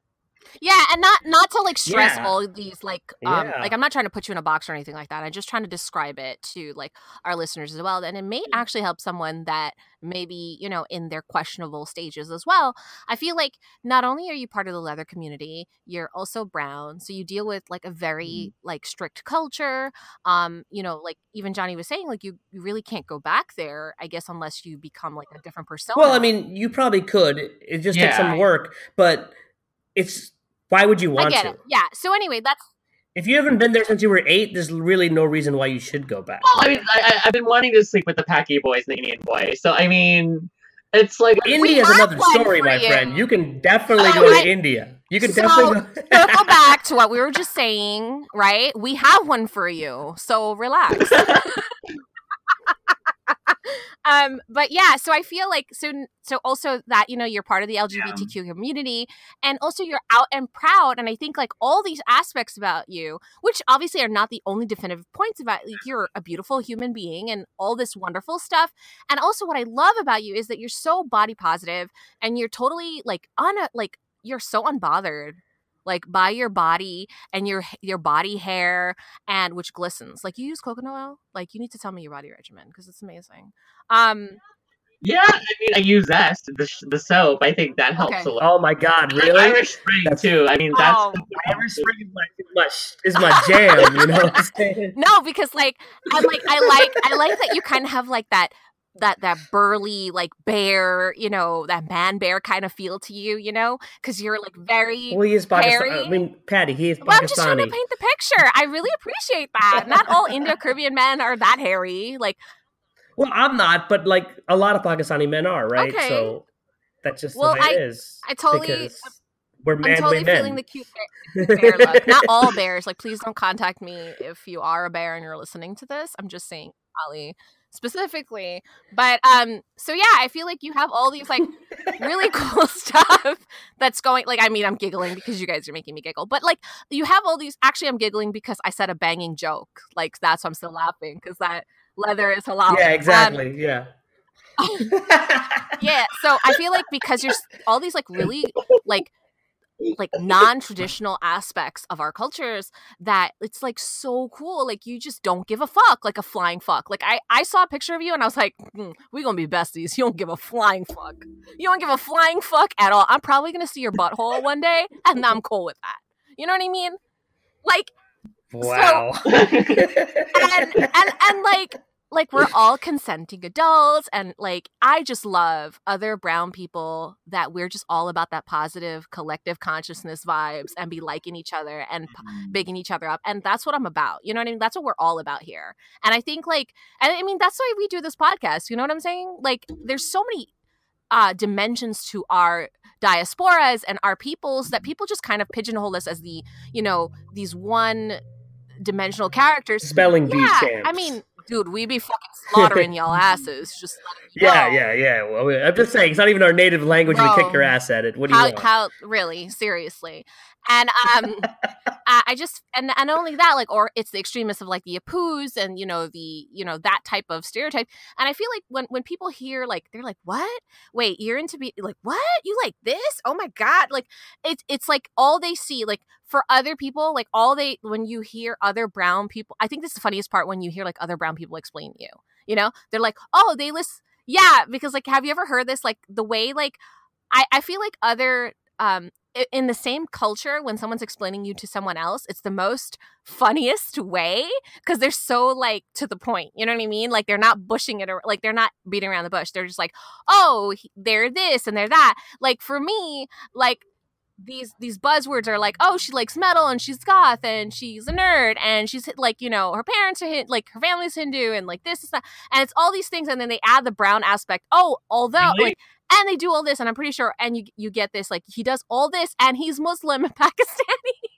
Yeah, and not not to like stress Yeah. all these like um Yeah. like I'm not trying to put you in a box or anything like that. I'm just trying to describe it to like our listeners as well. And it may actually help someone that maybe, you know, in their questionable stages as well. I feel like not only are you part of the leather community, you're also brown. So you deal with like a very like strict culture. Um, you know, like even Johnny was saying, like you, you really can't go back there, I guess, unless you become like a different persona. well, I mean, you probably could. It, it just takes some work, but it's why would you I want get to? it. Yeah. So anyway, that's If you haven't been there since you were eight, there's really no reason why you should go back. Well, I mean, I, I- I've been wanting to sleep with the Packy boys and the Indian boy, so I mean, it's like India is another story, my you. friend. You can definitely Oh, go I- to India. You can So- definitely go. circle back to what we were just saying, right? We have one for you, so relax. um, but yeah, so I feel like so so also that you know you're part of the LGBTQ community, and also you're out and proud, and I think like all these aspects about you, which obviously are not the only definitive points about like you're a beautiful human being and all this wonderful stuff, and also what I love about you is that you're so body positive and you're totally like on a like you're so unbothered like by your body and your your body hair and which glistens like you use coconut oil like you need to tell me your body regimen because it's amazing um yeah. I mean, I use Zest, the, the soap. I think that helps Okay. a lot. Oh my God, really? Irish Spring That's- too. I mean, that's Oh. Irish Spring is my, is my, is my jam. You know what I'm saying? no because like i'm like i like i like that you kind of have like that that that burly like bear you know that man bear kind of feel to you you know because you're like very Well, he is Pakistani. I mean, Patty, he is well, I'm just trying to paint the picture. I really appreciate that. Not all Indo Caribbean men are that hairy. Like, Well, I'm not, but like a lot of Pakistani men are, right? Okay. So that's just Well, the way I- it is. I totally- we're I'm manly totally men. feeling the cute bear, bear look. Not all bears. Like, please don't contact me if you are a bear and you're listening to this. I'm just saying, Ali specifically. But um, so yeah, I feel like you have all these like really cool stuff that's going. Like, I mean, I'm giggling because you guys are making me giggle. But like, you have all these. Actually, I'm giggling because I said a banging joke. Like, that's why I'm still laughing because that leather is halal. yeah, Um, exactly. yeah. yeah so i feel like because there's all these like really like like non-traditional aspects of our cultures that it's like so cool like you just don't give a fuck like a flying fuck. Like i i saw a picture of you and i was like hmm, we gonna be besties. You don't give a flying fuck. You don't give a flying fuck at all. I'm probably gonna see your butthole one day and i'm cool with that. You know what i mean? Like Wow. and and and like like we're all consenting adults and like i just love other brown people that we're just all about that positive collective consciousness vibes and be liking each other and p- bigging each other up and that's what i'm about you know what i mean? That's what we're all about here. And i think like and i mean that's why we do this podcast you know what i'm saying? Like there's so many uh dimensions to our diasporas and our peoples that people just kind of pigeonhole us as the you know these one dimensional characters. Spelling bee yeah, champs. I mean, dude, we be fucking slaughtering y'all asses. Just yeah, know. yeah, yeah. Well, I'm just saying, it's not even our native language. and We kick your ass at it. What do you How, how really seriously and um I just and and only that like or it's the extremists of like the Apus and you know the you know that type of stereotype. And I feel like when when people hear like they're like what? Wait you're into be like what? You like this? Oh my god. Like it's it's like all they see like for other people like all they when you hear other brown people I think this is the funniest part when you hear like other brown people explain you you know? They're like oh they list yeah because like have you ever heard this? Like the way like I, I feel like other um in the same culture when someone's explaining you to someone else it's the most funniest way because they're so like to the point you know what i mean? Like they're not bushing it or like they're not beating around the bush. They're just like oh they're this and they're that. Like for me like these these buzzwords are like oh she likes metal and she's goth and she's a nerd and she's like you know her parents are like her family's hindu and like this is that and it's all these things and then they add the brown aspect. Oh although really? like and they do all this and i'm pretty sure and you you get this like he does all this and he's muslim and pakistani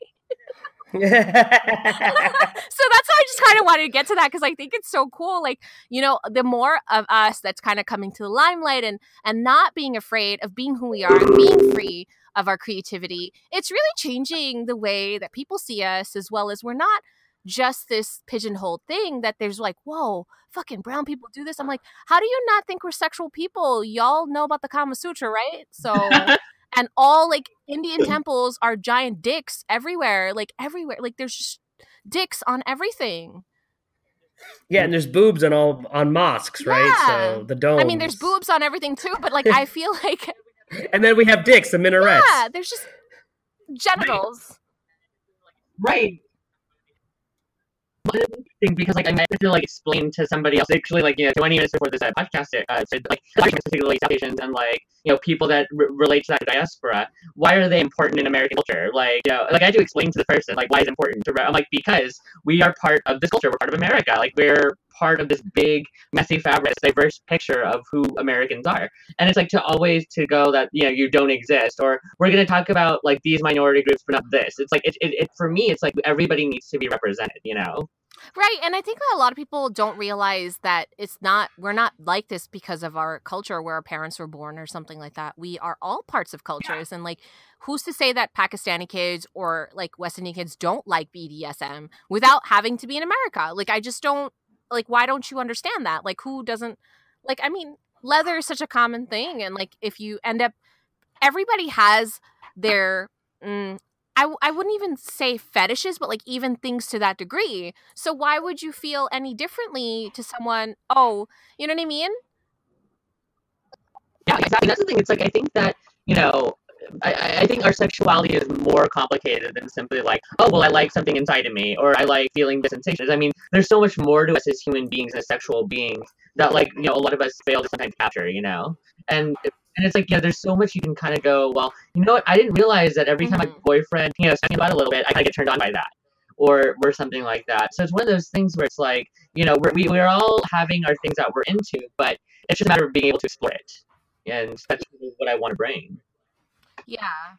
so that's why I just kind of wanted to get to that because I think it's so cool. Like, you know, the more of us that's kind of coming to the limelight and and not being afraid of being who we are and being free of our creativity, it's really changing the way that people see us as well as we're not just this pigeonholed thing that there's like, whoa, fucking brown people do this. I'm like, how do you not think we're sexual people? Y'all know about the Kama Sutra, right? So, and all like Indian temples are giant dicks everywhere, like everywhere. Like there's just dicks on everything. Yeah, and there's boobs on all on mosques, right? Yeah. So the dome. I mean, there's boobs on everything too, but like I feel like. and then we have dicks, the minarets. Yeah, there's just genitals. Right thing because like I meant to like explain to somebody else. Actually like you know 20 minutes before this uh, podcast uh, so, like particularly South Asians and like you know people that r- relate to that diaspora. Why are they important in American culture? Like you know like I to explain to the person like why it's important to I'm like because we are part of this culture. We're part of America. Like we're part of this big messy fabric diverse picture of who Americans are and it's like to always to go that you know you don't exist or we're going to talk about like these minority groups but not this it's like it, it, it for me it's like everybody needs to be represented you know Right. And I think a lot of people don't realize that it's not, we're not like this because of our culture where our parents were born or something like that. We are all parts of cultures. Yeah. And like, who's to say that Pakistani kids or like West Indian kids don't like BDSM without having to be in America? Like, I just don't, like, why don't you understand that? Like, who doesn't, like, I mean, leather is such a common thing. And like, if you end up, everybody has their, mm, I, I wouldn't even say fetishes, but like even things to that degree. So why would you feel any differently to someone? Oh, you know what I mean? Yeah, exactly. That's the thing. It's like I think that you know, I, I think our sexuality is more complicated than simply like, oh well, I like something inside of me, or I like feeling the sensations. I mean, there's so much more to us as human beings, as sexual beings, that like you know a lot of us fail to sometimes capture. You know, and and it's like, yeah, there's so much you can kind of go, well, you know what? I didn't realize that every time mm-hmm. my boyfriend, you know, me about a little bit, I kind of get turned on by that. Or, or something like that. So it's one of those things where it's like, you know, we're, we, we're all having our things that we're into, but it's just a matter of being able to explore it. And that's what I want to bring. Yeah.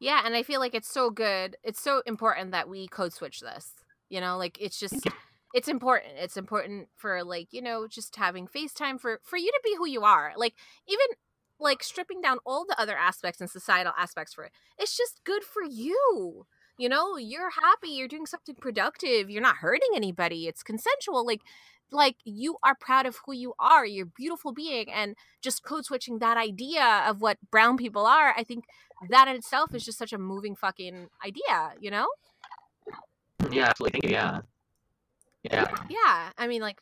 Yeah, and I feel like it's so good. It's so important that we code switch this. You know, like it's just it's important it's important for like you know just having facetime for for you to be who you are like even like stripping down all the other aspects and societal aspects for it it's just good for you you know you're happy you're doing something productive you're not hurting anybody it's consensual like like you are proud of who you are you're beautiful being and just code switching that idea of what brown people are i think that in itself is just such a moving fucking idea you know yeah absolutely yeah yeah. Yeah. I mean, like,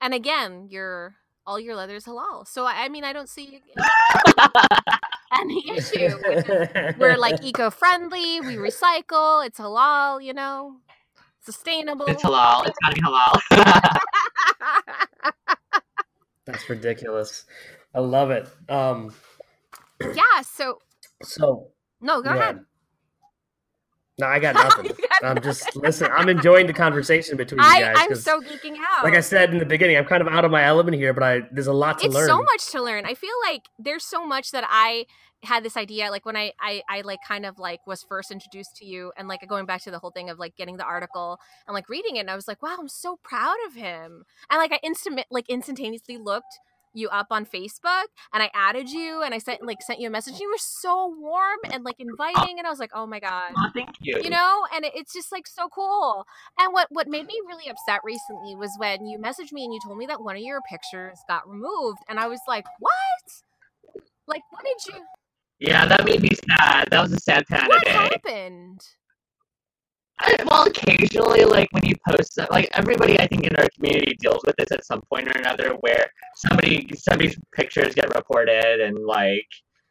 and again, your all your leather is halal. So I mean, I don't see any issue. We're like eco-friendly. We recycle. It's halal. You know, sustainable. It's halal. It's gotta be halal. That's ridiculous. I love it. Um. Yeah. So. So. No, go yeah. ahead. No, I got nothing. I'm just listen. I'm enjoying the conversation between you guys. I, am so geeking out. Like I said in the beginning, I'm kind of out of my element here, but I there's a lot to it's learn. so much to learn. I feel like there's so much that I had this idea like when I, I i like kind of like was first introduced to you and like going back to the whole thing of like getting the article and like reading it and i was like wow i'm so proud of him and like i instant like instantaneously looked you up on Facebook and I added you and I sent like sent you a message. You were so warm and like inviting and I was like, "Oh my god." Oh, thank you. You know, and it, it's just like so cool. And what what made me really upset recently was when you messaged me and you told me that one of your pictures got removed and I was like, "What?" Like, what did you Yeah, that made me sad. That was a sad time. What happened? I, well, occasionally, like when you post, like everybody, I think in our community deals with this at some point or another, where somebody somebody's pictures get reported, and like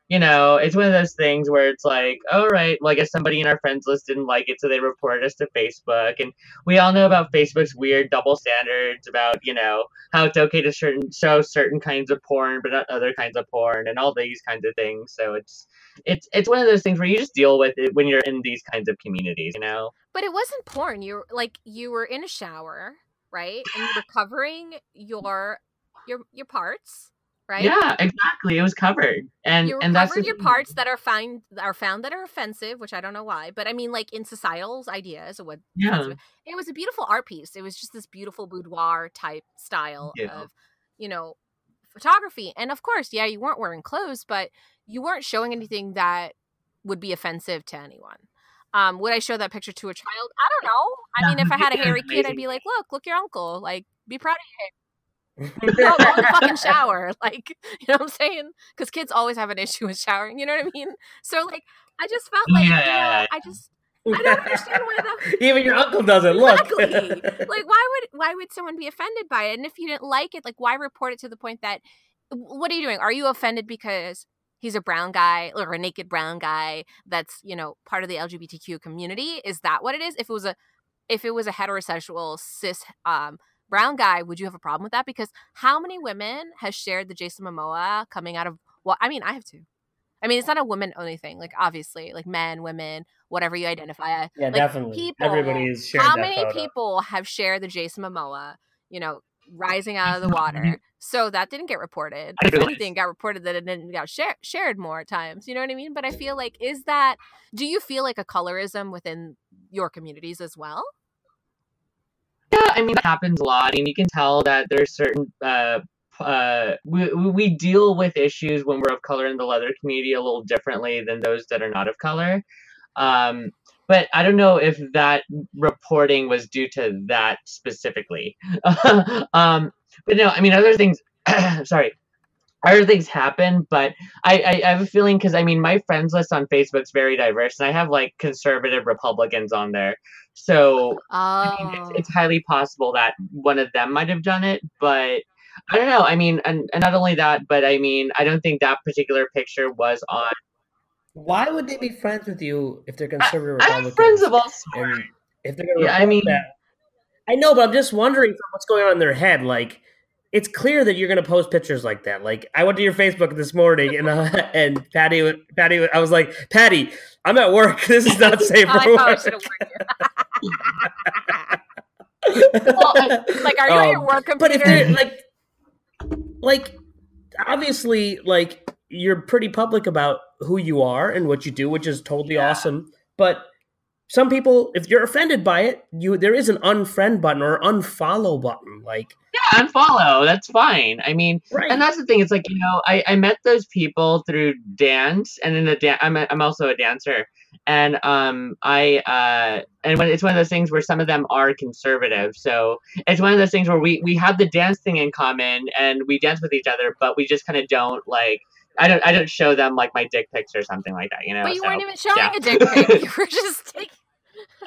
you know, it's one of those things where it's like, right, well, I guess somebody in our friends list didn't like it, so they reported us to Facebook. And we all know about Facebook's weird double standards about, you know, how it's okay to certain show certain kinds of porn, but not other kinds of porn, and all these kinds of things. So it's it's it's one of those things where you just deal with it when you're in these kinds of communities, you know. But it wasn't porn. You like you were in a shower, right? And you were covering your your your parts right? Yeah, exactly. It was covered, and you and that's covered your parts that are found are found that are offensive, which I don't know why, but I mean, like in societal ideas what. Yeah. It was a beautiful art piece. It was just this beautiful boudoir type style Yeah. of, you know, photography, and of course, yeah, you weren't wearing clothes, but you weren't showing anything that would be offensive to anyone. Um, would I show that picture to a child? I don't know. I mean, if I had a hairy kid, I'd be like, "Look, look, your uncle. Like, be proud of him." go, go in the fucking shower. Like, you know what I'm saying? Because kids always have an issue with showering. You know what I mean? So, like, I just felt like, Yeah, you know, yeah, yeah. I just, I don't understand why that. Even your uncle doesn't look. Exactly. Like, why would why would someone be offended by it? And if you didn't like it, like, why report it to the point that, what are you doing? Are you offended because he's a brown guy or a naked brown guy that's you know part of the LGBTQ community? Is that what it is? If it was a if it was a heterosexual cis um, brown guy, would you have a problem with that? Because how many women has shared the Jason Momoa coming out of well, I mean, I have two. I mean, it's not a woman only thing. Like obviously, like men, women, whatever you identify as. yeah, Like, definitely. people- Everybody is sharing How many photo. people have shared the Jason Momoa, you know, rising out of the water? So that didn't get reported. I If anything, got reported that it didn't got share- shared more times. You know what I mean? But I feel like is that? Do you feel like a colorism within your communities as well? I mean, that happens a lot. and you can tell that there's certain. Uh, uh, we, we we deal with issues when we're of color in the leather community a little differently than those that are not of color. Um, but I don't know if that reporting was due to that specifically. um, but no, I mean, other things. sorry, other things happen, but I, I, I have a feeling because I mean, my friends list on Facebook's very diverse, and I have like conservative Republicans on there. So I Oh, mean, it's, it's oh. highly possible that one of them might have done it, but I don't know. I mean, and, and not only that, but I mean, I don't think that particular picture was on. Why would they be friends with you if they're conservative I Republicans? have friends of all sorts. if they're Yeah, I mean- that, I know, but I'm just wondering what's going on in their head. Like, it's clear that you're gonna post pictures like that. Like, I went to your Facebook this morning, and uh, and Patty, would- Patty, I was like, Patty, I'm at work. This is not safe for work. should have warned Well, Like, are you at your Um, work But if computer? they're like, like, obviously, like you're pretty public about who you are and what you do, which is totally Yeah. awesome. But some people, if you're offended by it, you there is an unfriend button or unfollow button. Like, unfollow. That's fine. I mean, right? and that's the thing. It's like you know, I, I met those people through dance, and in the dance, I'm a, I'm also a dancer, and um, I uh, and when it's one of those things where some of them are conservative, so it's one of those things where we we have the dance thing in common, and we dance with each other, but we just kind of don't like. I don't I don't show them like my dick pics or something like that, you know. but you so, weren't even showing yeah. a dick pic. You were just taking.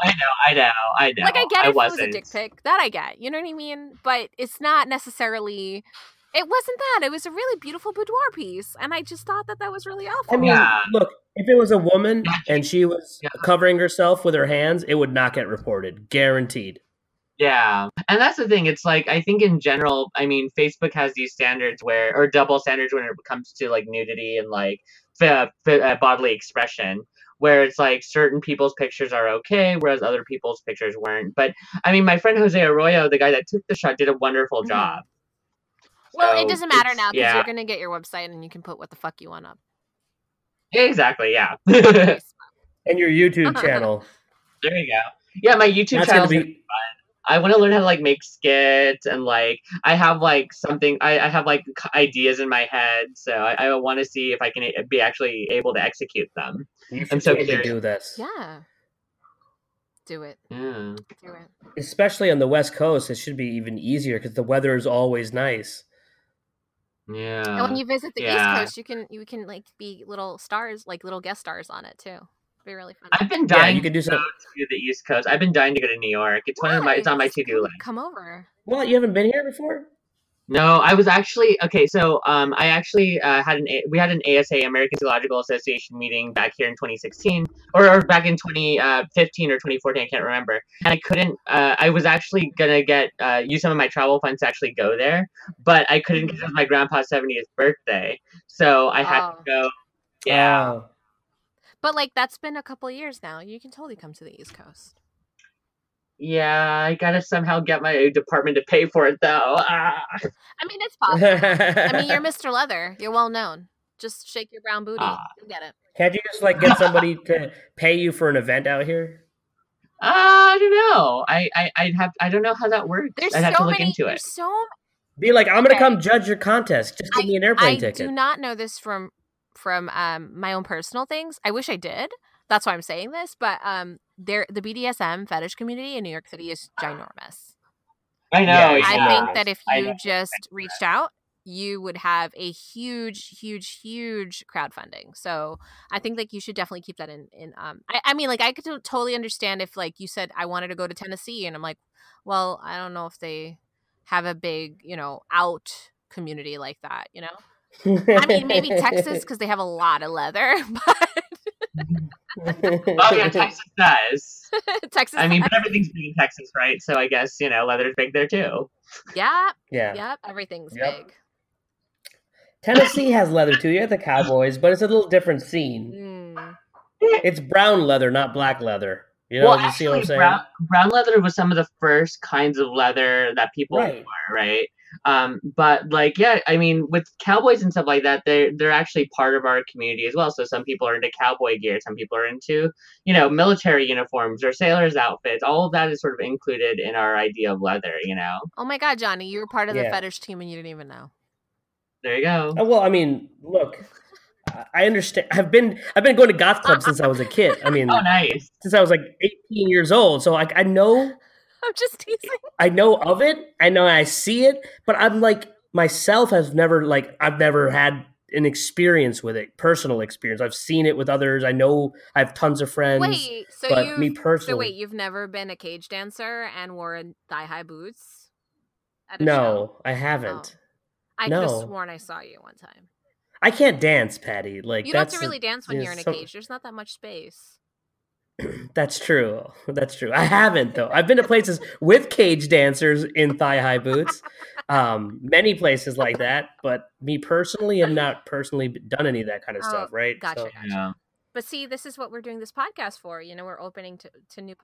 I know, I know, I know. like I get I if it was a dick pic, that I get. You know what I mean? But it's not necessarily. It wasn't that. It was a really beautiful boudoir piece, and I just thought that that was really awful. I mean, Yeah. look, if it was a woman and she was Yeah. covering herself with her hands, it would not get reported, guaranteed. Yeah. And that's the thing. It's like, I think in general, I mean, Facebook has these standards where, or double standards when it comes to like nudity and like f- f- uh, bodily expression, where it's like certain people's pictures are okay, whereas other people's pictures weren't. But I mean, my friend Jose Arroyo, the guy that took the shot, did a wonderful Mhm. job. well, So it doesn't matter now because Yeah. you're gonna get your website and you can put what the fuck you want up. Exactly. Yeah. Very. And your YouTube channel. There you go. Yeah. My YouTube That's channel. be I want to learn how to like make skits and like I have like something I, I have like ideas in my head, so I, I want to see if I can a- be actually able to execute them. you I'm should so totally curious. do this. Yeah. Do it. Yeah. Do it. Especially on the West Coast, it should be even easier because the weather is always nice. Yeah. and when you visit the yeah. East Coast, you can you can like be little stars, like little guest stars on it too. Be really fun. I've been dying. Yeah, dying you could do some. to the East Coast. I've been dying to go to New York. It's one of my it's on my to do list. Come over. Well, you haven't been here before. No, I was actually okay. So, um, I actually uh, had an A- we had an ASA American Zoological Association meeting back here in 2016, or, or back in 2015 or 2014. I can't remember. And I couldn't. Uh, I was actually gonna get uh, use some of my travel funds to actually go there, but I couldn't because it was my grandpa's 70th birthday. So I had Oh. to go. Yeah. Oh. But like that's been a couple of years now. You can totally come to the East Coast. Yeah, I gotta somehow get my department to pay for it though. Ah. I mean, it's possible. I mean, you're Mr. Leather. You're well known. Just shake your brown booty. Ah. You'll get it. Can't you just like get somebody to pay you for an event out here? Uh, I don't know. I, I I'd have I don't know how that works. There's I'd have so to look many. into it. So Be like, I'm gonna Okay. come judge your contest. Just give me an airplane I ticket. I do not know this from from um my own personal things. I wish I did. That's why I'm saying this. But um, there the BDSM fetish community in New York City is ginormous. I know. Yeah, yeah. I think that if you just reached out, you would have a huge, huge, huge crowdfunding. So I think like you should definitely keep that in. In um, I, I mean, like I could to- totally understand if like you said I wanted to go to Tennessee, and I'm like, well, I don't know if they have a big, you know, out community like that. You know, I mean, maybe Texas because they have a lot of leather, but oh yeah, Texas does. Texas. I mean, but everything's big in Texas, right? So I guess you know leather's big there too. yeah, yeah. yep, everything's Yep. big. Tennessee has leather too. You have the Cowboys, but it's a little different scene. Mm. It's brown leather, not black leather. You know, well, you see what I'm saying? brown, brown leather was some of the first kinds of leather that people Right. wore, right? Um, but like, yeah, I mean, with cowboys and stuff like that, they're they're actually part of our community as well. So some people are into cowboy gear, some people are into, you know, military uniforms or sailors' outfits. All of that is sort of included in our idea of leather. You know, Oh my God, Johnny, you were part of the Yeah. fetish team and you didn't even know. there you go. Oh, well, I mean, look, I- I understand. I've been I've been going to goth clubs since I was a kid. I mean, Oh, nice. since I was like 18 years old. So like I know I'm just teasing. I know of it. I know I see it, but I'm like myself has never like I've never had an experience with it, personal experience. I've seen it with others. I know I have tons of friends, Wait, so but you me so personally, wait, you've never been a cage dancer and wore thigh high boots? At a no, show? I haven't. Oh. I could have no. sworn I saw you one time. I can't dance, Patty. Like You don't have to really a- dance when you're in a some- cage. There's not that much space. That's true. That's true. I haven't though. I've been to places with cage dancers in thigh high boots. Um, many places like that, but me personally have not personally done any of that kind of Oh, stuff. Right? gotcha, So- gotcha. Yeah. But see, this is what we're doing this podcast for. You know, we're opening to, to new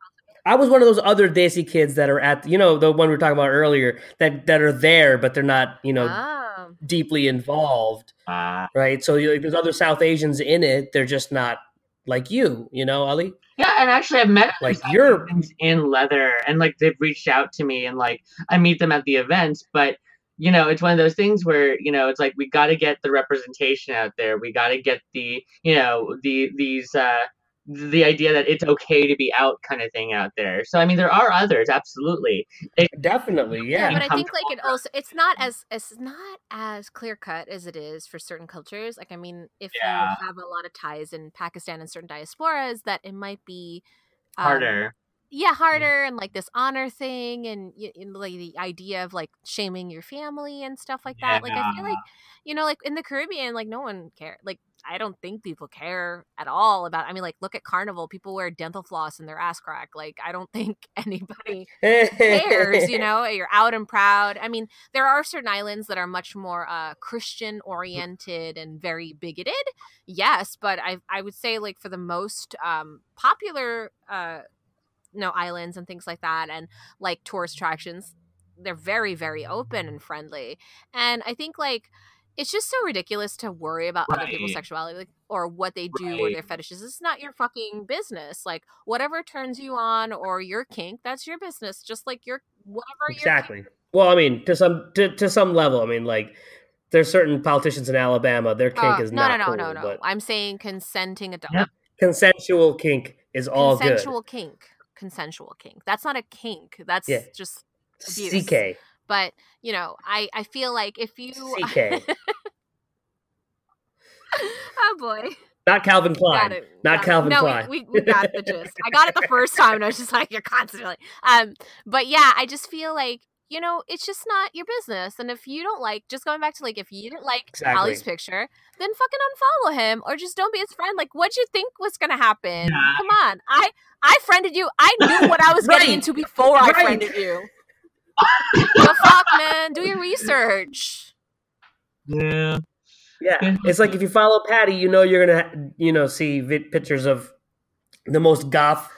I was one of those other Desi kids that are at, you know, the one we were talking about earlier, that that are there, but they're not, you know, Oh. deeply involved, Uh, right? So you like, there's other South Asians in it. They're just not like you, you know, Ali. Yeah, and actually, I've met Like, you're- in leather, and like they've reached out to me, and like I meet them at the events, but you know, it's one of those things where you know, it's like we got to get the representation out there. We got to get the you know the these uh the idea that it's okay to be out kind of thing out there. So I mean, there are others, absolutely. Definitely, Yeah, yeah. but I think like it also it's not as it's not as clear cut as it is for certain cultures. Like I mean, if Yeah. you have a lot of ties in Pakistan and certain diasporas, that it might be um, Harder. yeah, harder and like this honor thing and, and like the idea of like shaming your family and stuff like that. Like I feel like you know, like in the Caribbean, like no one care. Like I don't think people care at all about. I mean, like look at Carnival, people wear dental floss in their ass crack. Like I don't think anybody cares you know you're out and proud i mean there are certain islands that are much more uh christian oriented and very bigoted yes but i i would say like for the most um popular uh you know islands and things like that and like tourist attractions they're very very open and friendly and i think like it's just so ridiculous to worry about other people's sexuality like, or what they do or their fetishes. It's not your fucking business. Like whatever turns you on or your kink, that's your business. Just like your whatever your exactly. Well, I mean, to some to, to some level, I mean, like there's certain politicians in Alabama, their kink Oh, is no, not no, no, cool, no, no. but I'm saying consenting adult. Yep. consensual kink is all consensual kink. Consensual kink. That's not a kink. That's Yeah. just abuse. CK, but you know, I I feel like if you CK, Oh boy. not Calvin Klein. It. Not got it. Calvin no, Klein. We, we, we got the gist. I got it the first time, and I was just like, "You're constantly." Um, but yeah, I just feel like you know, it's just not your business. And if you don't like, just going back to like, if you didn't like Exactly. Ali's picture, then fucking unfollow him or just don't be his friend. Like, what'd you think was gonna happen? Yeah. Come on, I I friended you. I knew what I was getting into before I Right. friended you. The fuck, man? Do your research. Yeah. Yeah, it's like if you follow Patty, you know you're gonna, you know, see vi- pictures of the most goth,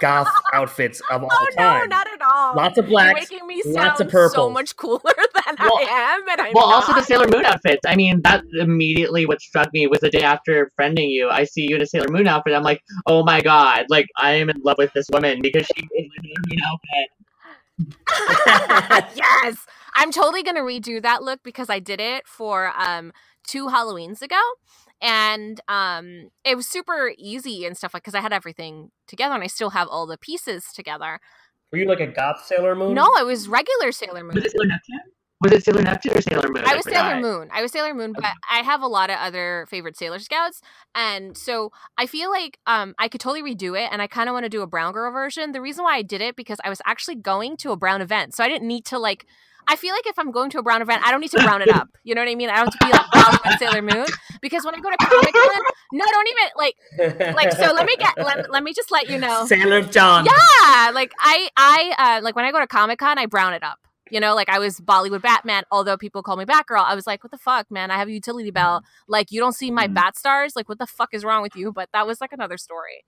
goth outfits of all time. Oh no, not at all. Lots of You're making me lots of purple. so much cooler than Well- I am, and I'm Well, also the. Sailor Moon outfits. I mean, that immediately what struck me was the day after friending you. I see you in a Sailor Moon outfit. I'm like, oh my god, like I am in love with this woman because she is my Sailor Moon outfit. yes, I'm totally gonna redo that look because I did it for um two Halloweens ago, and um it was super easy and stuff like because I had everything together and I still have all the pieces together. Were you like a goth Sailor Moon? No, it was regular Sailor Moon. Was it Sailor Neptune? Was it Sailor Neptune or Sailor Moon? I was Sailor. Moon. I was Sailor Moon, but I have a lot of other favorite Sailor Scouts, and so I feel like um I could totally redo it, and I kind of want to do a brown girl version. The reason why I did it because I was actually going to a brown event, so I didn't need to like. I feel like if I'm going to a brown event, I don't need to brown it up. You know what I mean? I don't have to be like brown with Sailor Moon because when I go to Comic Con, no, don't even like like. So let me get let, let me just let you know. Sailor John. Yeah, like I I uh like when I go to Comic Con, I brown it up. You know, like I was Bollywood Batman, although people call me Batgirl. I was like, what the fuck, man? I have a utility belt. Like, you don't see my Mhm. bat stars? Like, what the fuck is wrong with you? But that was like another story.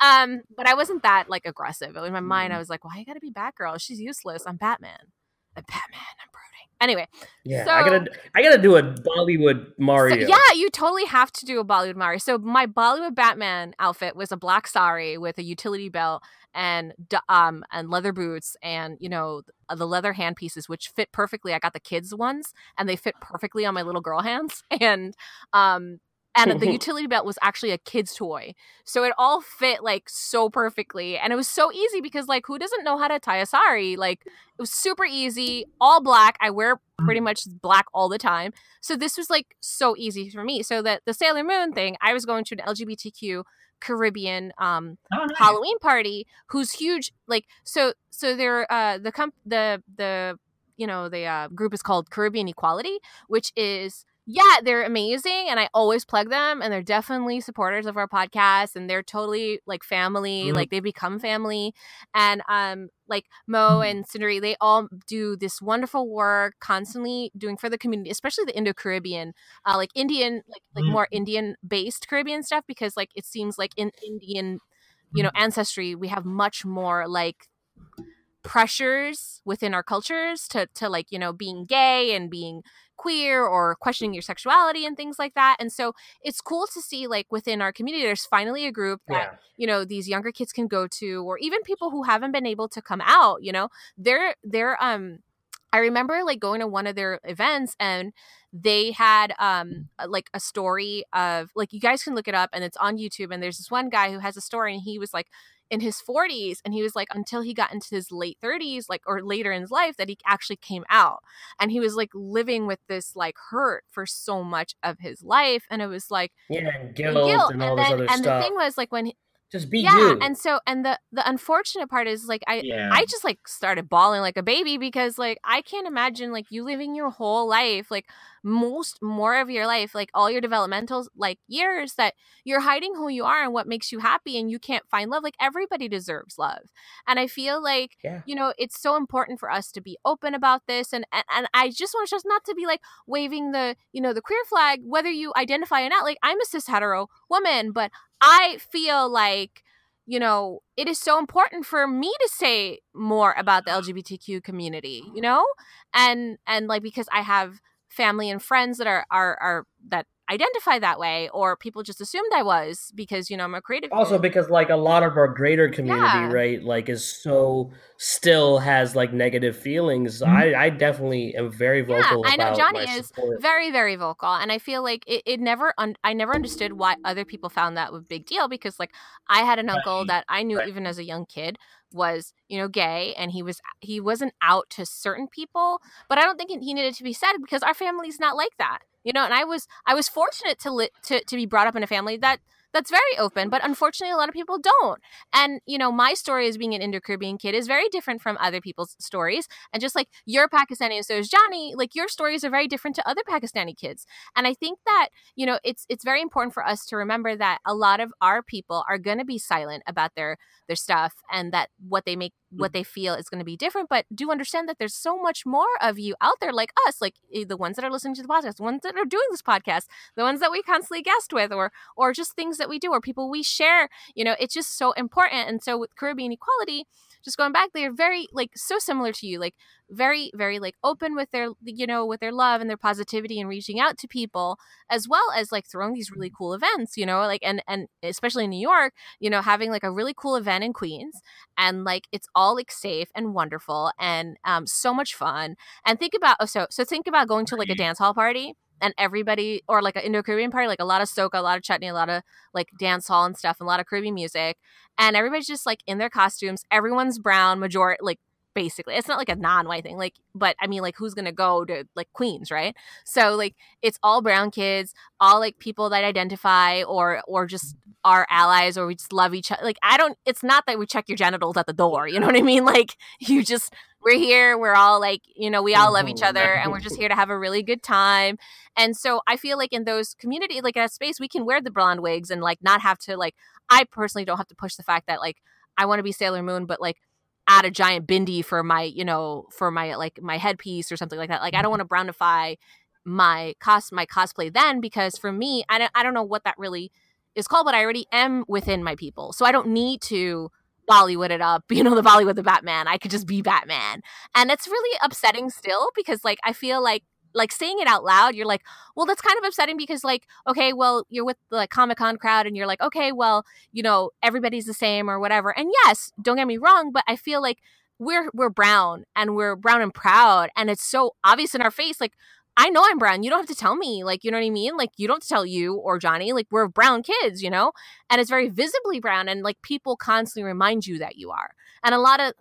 Um, but I wasn't that like aggressive. In my mind, I was like, why you gotta be Batgirl? She's useless. I'm Batman. I'm Batman. I'm brooding. Anyway, Yeah, So- I gotta, I gotta do a Bollywood so, Mario. yeah, you totally have to do a Bollywood Mario. So my Bollywood Batman outfit was a black sari with a utility belt and um and leather boots and you know the leather hand pieces which fit perfectly. I got the kids ones and they fit perfectly on my little girl hands and um and the utility belt was actually a kid's toy. So it all fit like so perfectly and it was so easy because like who doesn't know how to tie a sari? Like it was super easy, all black. I wear pretty much black all the time. So this was like so easy for me. So that the Sailor Moon thing, I was going to an LGBTQ Caribbean um Oh, nice. Halloween party who's huge like so so they're uh the comp the the you know the uh, group is called Caribbean Equality which is yeah they're amazing and I always plug them and they're definitely supporters of our podcast and they're totally like family Mhm. like they become family and um like Mo Mhm. and Cindery they all do this wonderful work constantly doing for the community especially the Indo-Caribbean uh like Indian like like Mhm. more Indian based Caribbean stuff because like it seems like in Indian you know ancestry we have much more like pressures within our cultures to to like you know being gay and being queer or questioning your sexuality and things like that and so it's cool to see like within our community there's finally a group that yeah. you know these younger kids can go to or even people who haven't been able to come out you know they're they're um i remember like going to one of their events and they had um like a story of like you guys can look it up and it's on youtube and there's this one guy who has a story and he was like in his 40s and he was like until he got into his late 30s like or later in his life that he actually came out and he was like living with this like hurt for so much of his life and it was like Yeah, and guilt, guilt and all this then other and stuff. And the thing was like when he- Just be yeah you. and so and the the unfortunate part is like i Yeah. i just like started bawling like a baby because like i can't imagine like you living your whole life like most more of your life like all your developmental like years that you're hiding who you are and what makes you happy and you can't find love like everybody deserves love and i feel like Yeah. you know it's so important for us to be open about this and and, and i just want us not to be like waving the you know the queer flag whether you identify or not like i'm a cis hetero woman but i feel like you know it is so important for me to say more about the lgbtq community you know? And and like because i have family and friends that are are are that identify that way or people just assumed i was because you know i'm a creative also because like a lot of our greater community Yeah. right like is so still has like negative feelings Mhm. i i definitely am very vocal yeah, I know Johnny is support. very very vocal and i feel like it, it never un- i never understood why other people found that a big deal because like i had an uncle that i knew Right. even as a young kid was you know gay and he was he wasn't out to certain people but i don't think he needed to be said because our family's not like that you know and i was i was fortunate to li- to, to be brought up in a family that that's very open, but unfortunately, a lot of people don't. And, you know, my story as being an Indo Caribbean kid is very different from other people's stories. And just like you're Pakistani and so is Johnny, like your stories are very different to other Pakistani kids. And I think that, you know, it's it's very important for us to remember that a lot of our people are going to be silent about their their stuff and that what they make what they feel is going to be different but do understand that there's so much more of you out there like us like eh, the ones that are listening to the podcast the ones that are doing this podcast the ones that we constantly guest with or or just things that we do or people we share you know it's just so important and so with caribbean equality just going back they're very like so similar to you like very very like open with their you know with their love and their positivity and reaching out to people as well as like throwing these really cool events you know like and and especially in new york you know having like a really cool event in queens and like it's all like safe and wonderful and um so much fun and think about oh so so think about going to like a dance hall party and everybody or like an Indo-Caribbean party, like a lot of soca, a lot of chutney, a lot of like dance hall and stuff, and a lot of Caribbean music. And everybody's just like in their costumes. Everyone's brown, majority like basically. It's not like a non-white thing, like, but I mean, like, who's gonna go to like Queens, right? So like, it's all brown kids, all like people that identify or or just are allies or we just love each other. Like, I don't. It's not that we check your genitals at the door. You know what I mean? Like, you just we're here we're all like you know we all love each mm-hmm. other and we're just here to have a really good time. And so i feel like in those community like that space we can wear the blonde wigs and like not have to like i personally don't have to push the fact that like i want to be sailor moon but like add a giant bindi for my you know for my like my headpiece or something like that. Like i don't mm-hmm. want to brownify my cost my cosplay then because for me I don't, I don't know what that really is called but i already am within my people. So i don't need to Bollywood it up, you know, the Bollywood the Batman. I could just be Batman. And it's really upsetting still because like I feel like like saying it out loud, you're like, well, that's kind of upsetting because like, okay, well, you're with the like, Comic Con crowd and you're like, okay, well, you know, everybody's the same or whatever. And yes, don't get me wrong, but I feel like we're we're brown and we're brown and proud and it's so obvious in our face like I know I'm brown. You don't have to tell me. Like, you know what I mean? Like, you don't tell you or Johnny. Like, we're brown kids, you know? And it's very visibly brown. And like, people constantly remind you that you are. And a lot of.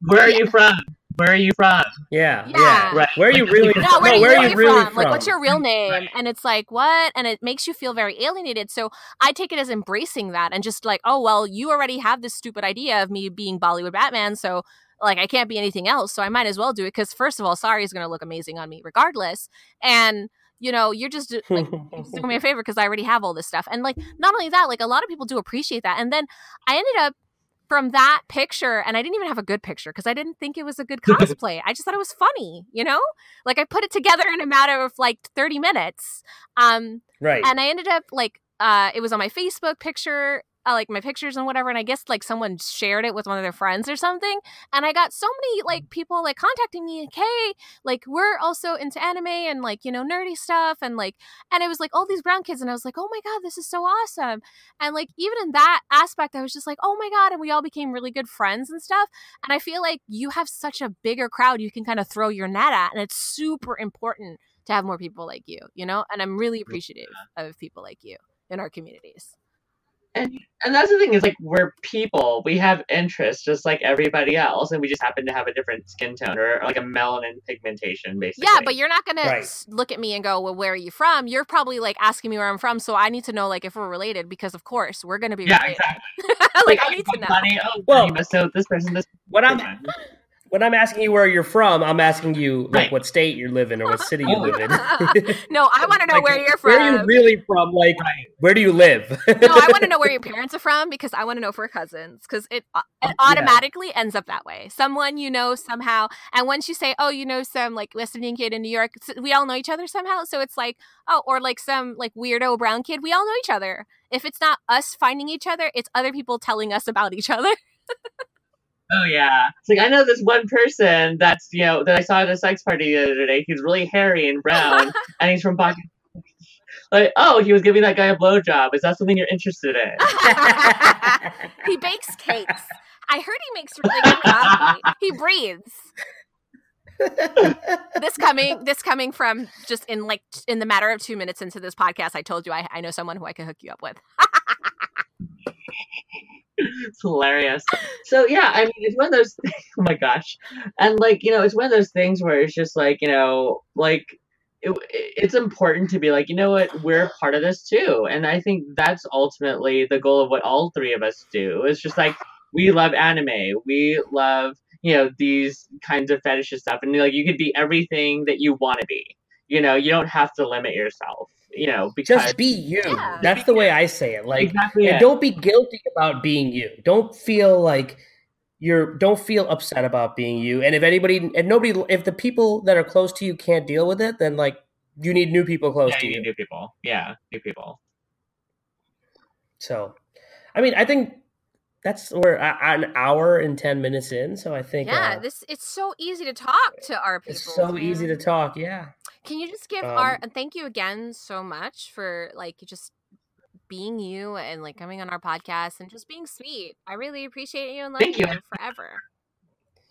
Where are yeah. you from? Where are you from? Yeah. Yeah. yeah. Right. Where are you really no, where, no, where are you really from? from? Like, what's your real name? Right. And it's like, what? And it makes you feel very alienated. So I take it as embracing that and just like, oh, well, you already have this stupid idea of me being Bollywood Batman. So like I can't be anything else, so I might as well do it because first of all, Sari is going to look amazing on me regardless, and you know you're just like doing me a favor because I already have all this stuff, and like not only that, like a lot of people do appreciate that, and then I ended up from that picture and I didn't even have a good picture because I didn't think it was a good cosplay. I just thought it was funny, you know? Like I put it together in a matter of like 30 minutes. Um right. and I ended up like uh it was on my Facebook picture uh, like my pictures and whatever and i guess like someone shared it with one of their friends or something and i got so many like people like contacting me like hey like we're also into anime and like you know nerdy stuff and like and it was like all these brown kids and i was like oh my god this is so awesome and like even in that aspect i was just like oh my god and we all became really good friends and stuff and i feel like you have such a bigger crowd you can kind of throw your net at and it's super important to have more people like you you know and i'm really appreciative of people like you in our communities and and that's the thing is like we're people we have interests just like everybody else and we just happen to have a different skin tone or, like a melanin pigmentation basically yeah but you're not gonna right. look at me and go well where are you from you're probably like asking me where i'm from so i need to know like if we're related because of course we're gonna be yeah related. exactly like, like i need to know money. oh well so this person this what i'm when I'm asking you where you're from, I'm asking you like right. what state you live in or what city you live in. no, I want to know like, where you're from. Where are you really from? Like, where do you live? no, I want to know where your parents are from because I want to know for cousins because it uh, it automatically yeah. ends up that way. Someone you know somehow, and once you say, "Oh, you know some like West Indian kid in New York," we all know each other somehow. So it's like, oh, or like some like weirdo brown kid, we all know each other. If it's not us finding each other, it's other people telling us about each other. Oh yeah. It's like I know this one person that's you know that I saw at a sex party the other day. He's really hairy and brown, and he's from Pakistan. Like, oh, he was giving that guy a blowjob. Is that something you're interested in? he bakes cakes. I heard he makes really good coffee. He breathes. this coming this coming from just in like in the matter of two minutes into this podcast, I told you I, I know someone who I could hook you up with it's hilarious. So yeah, I mean, it's one of those. oh my gosh, and like you know, it's one of those things where it's just like you know, like it, it's important to be like, you know what, we're part of this too. And I think that's ultimately the goal of what all three of us do. It's just like we love anime, we love you know these kinds of fetishes stuff, and like you could be everything that you want to be. You know, you don't have to limit yourself. You know, because just be you. Yeah. That's the way I say it. Like, exactly and it. don't be guilty about being you. Don't feel like you're. Don't feel upset about being you. And if anybody and nobody, if the people that are close to you can't deal with it, then like you need new people close yeah, to you you. new people. Yeah, new people. So, I mean, I think that's we're an hour and ten minutes in. So I think Yeah, uh, this it's so easy to talk to our people. it's so easy to talk. Yeah. Can you just give Um, our and thank you again so much for like just being you and like coming on our podcast and just being sweet. I really appreciate you and love Thank you you. forever.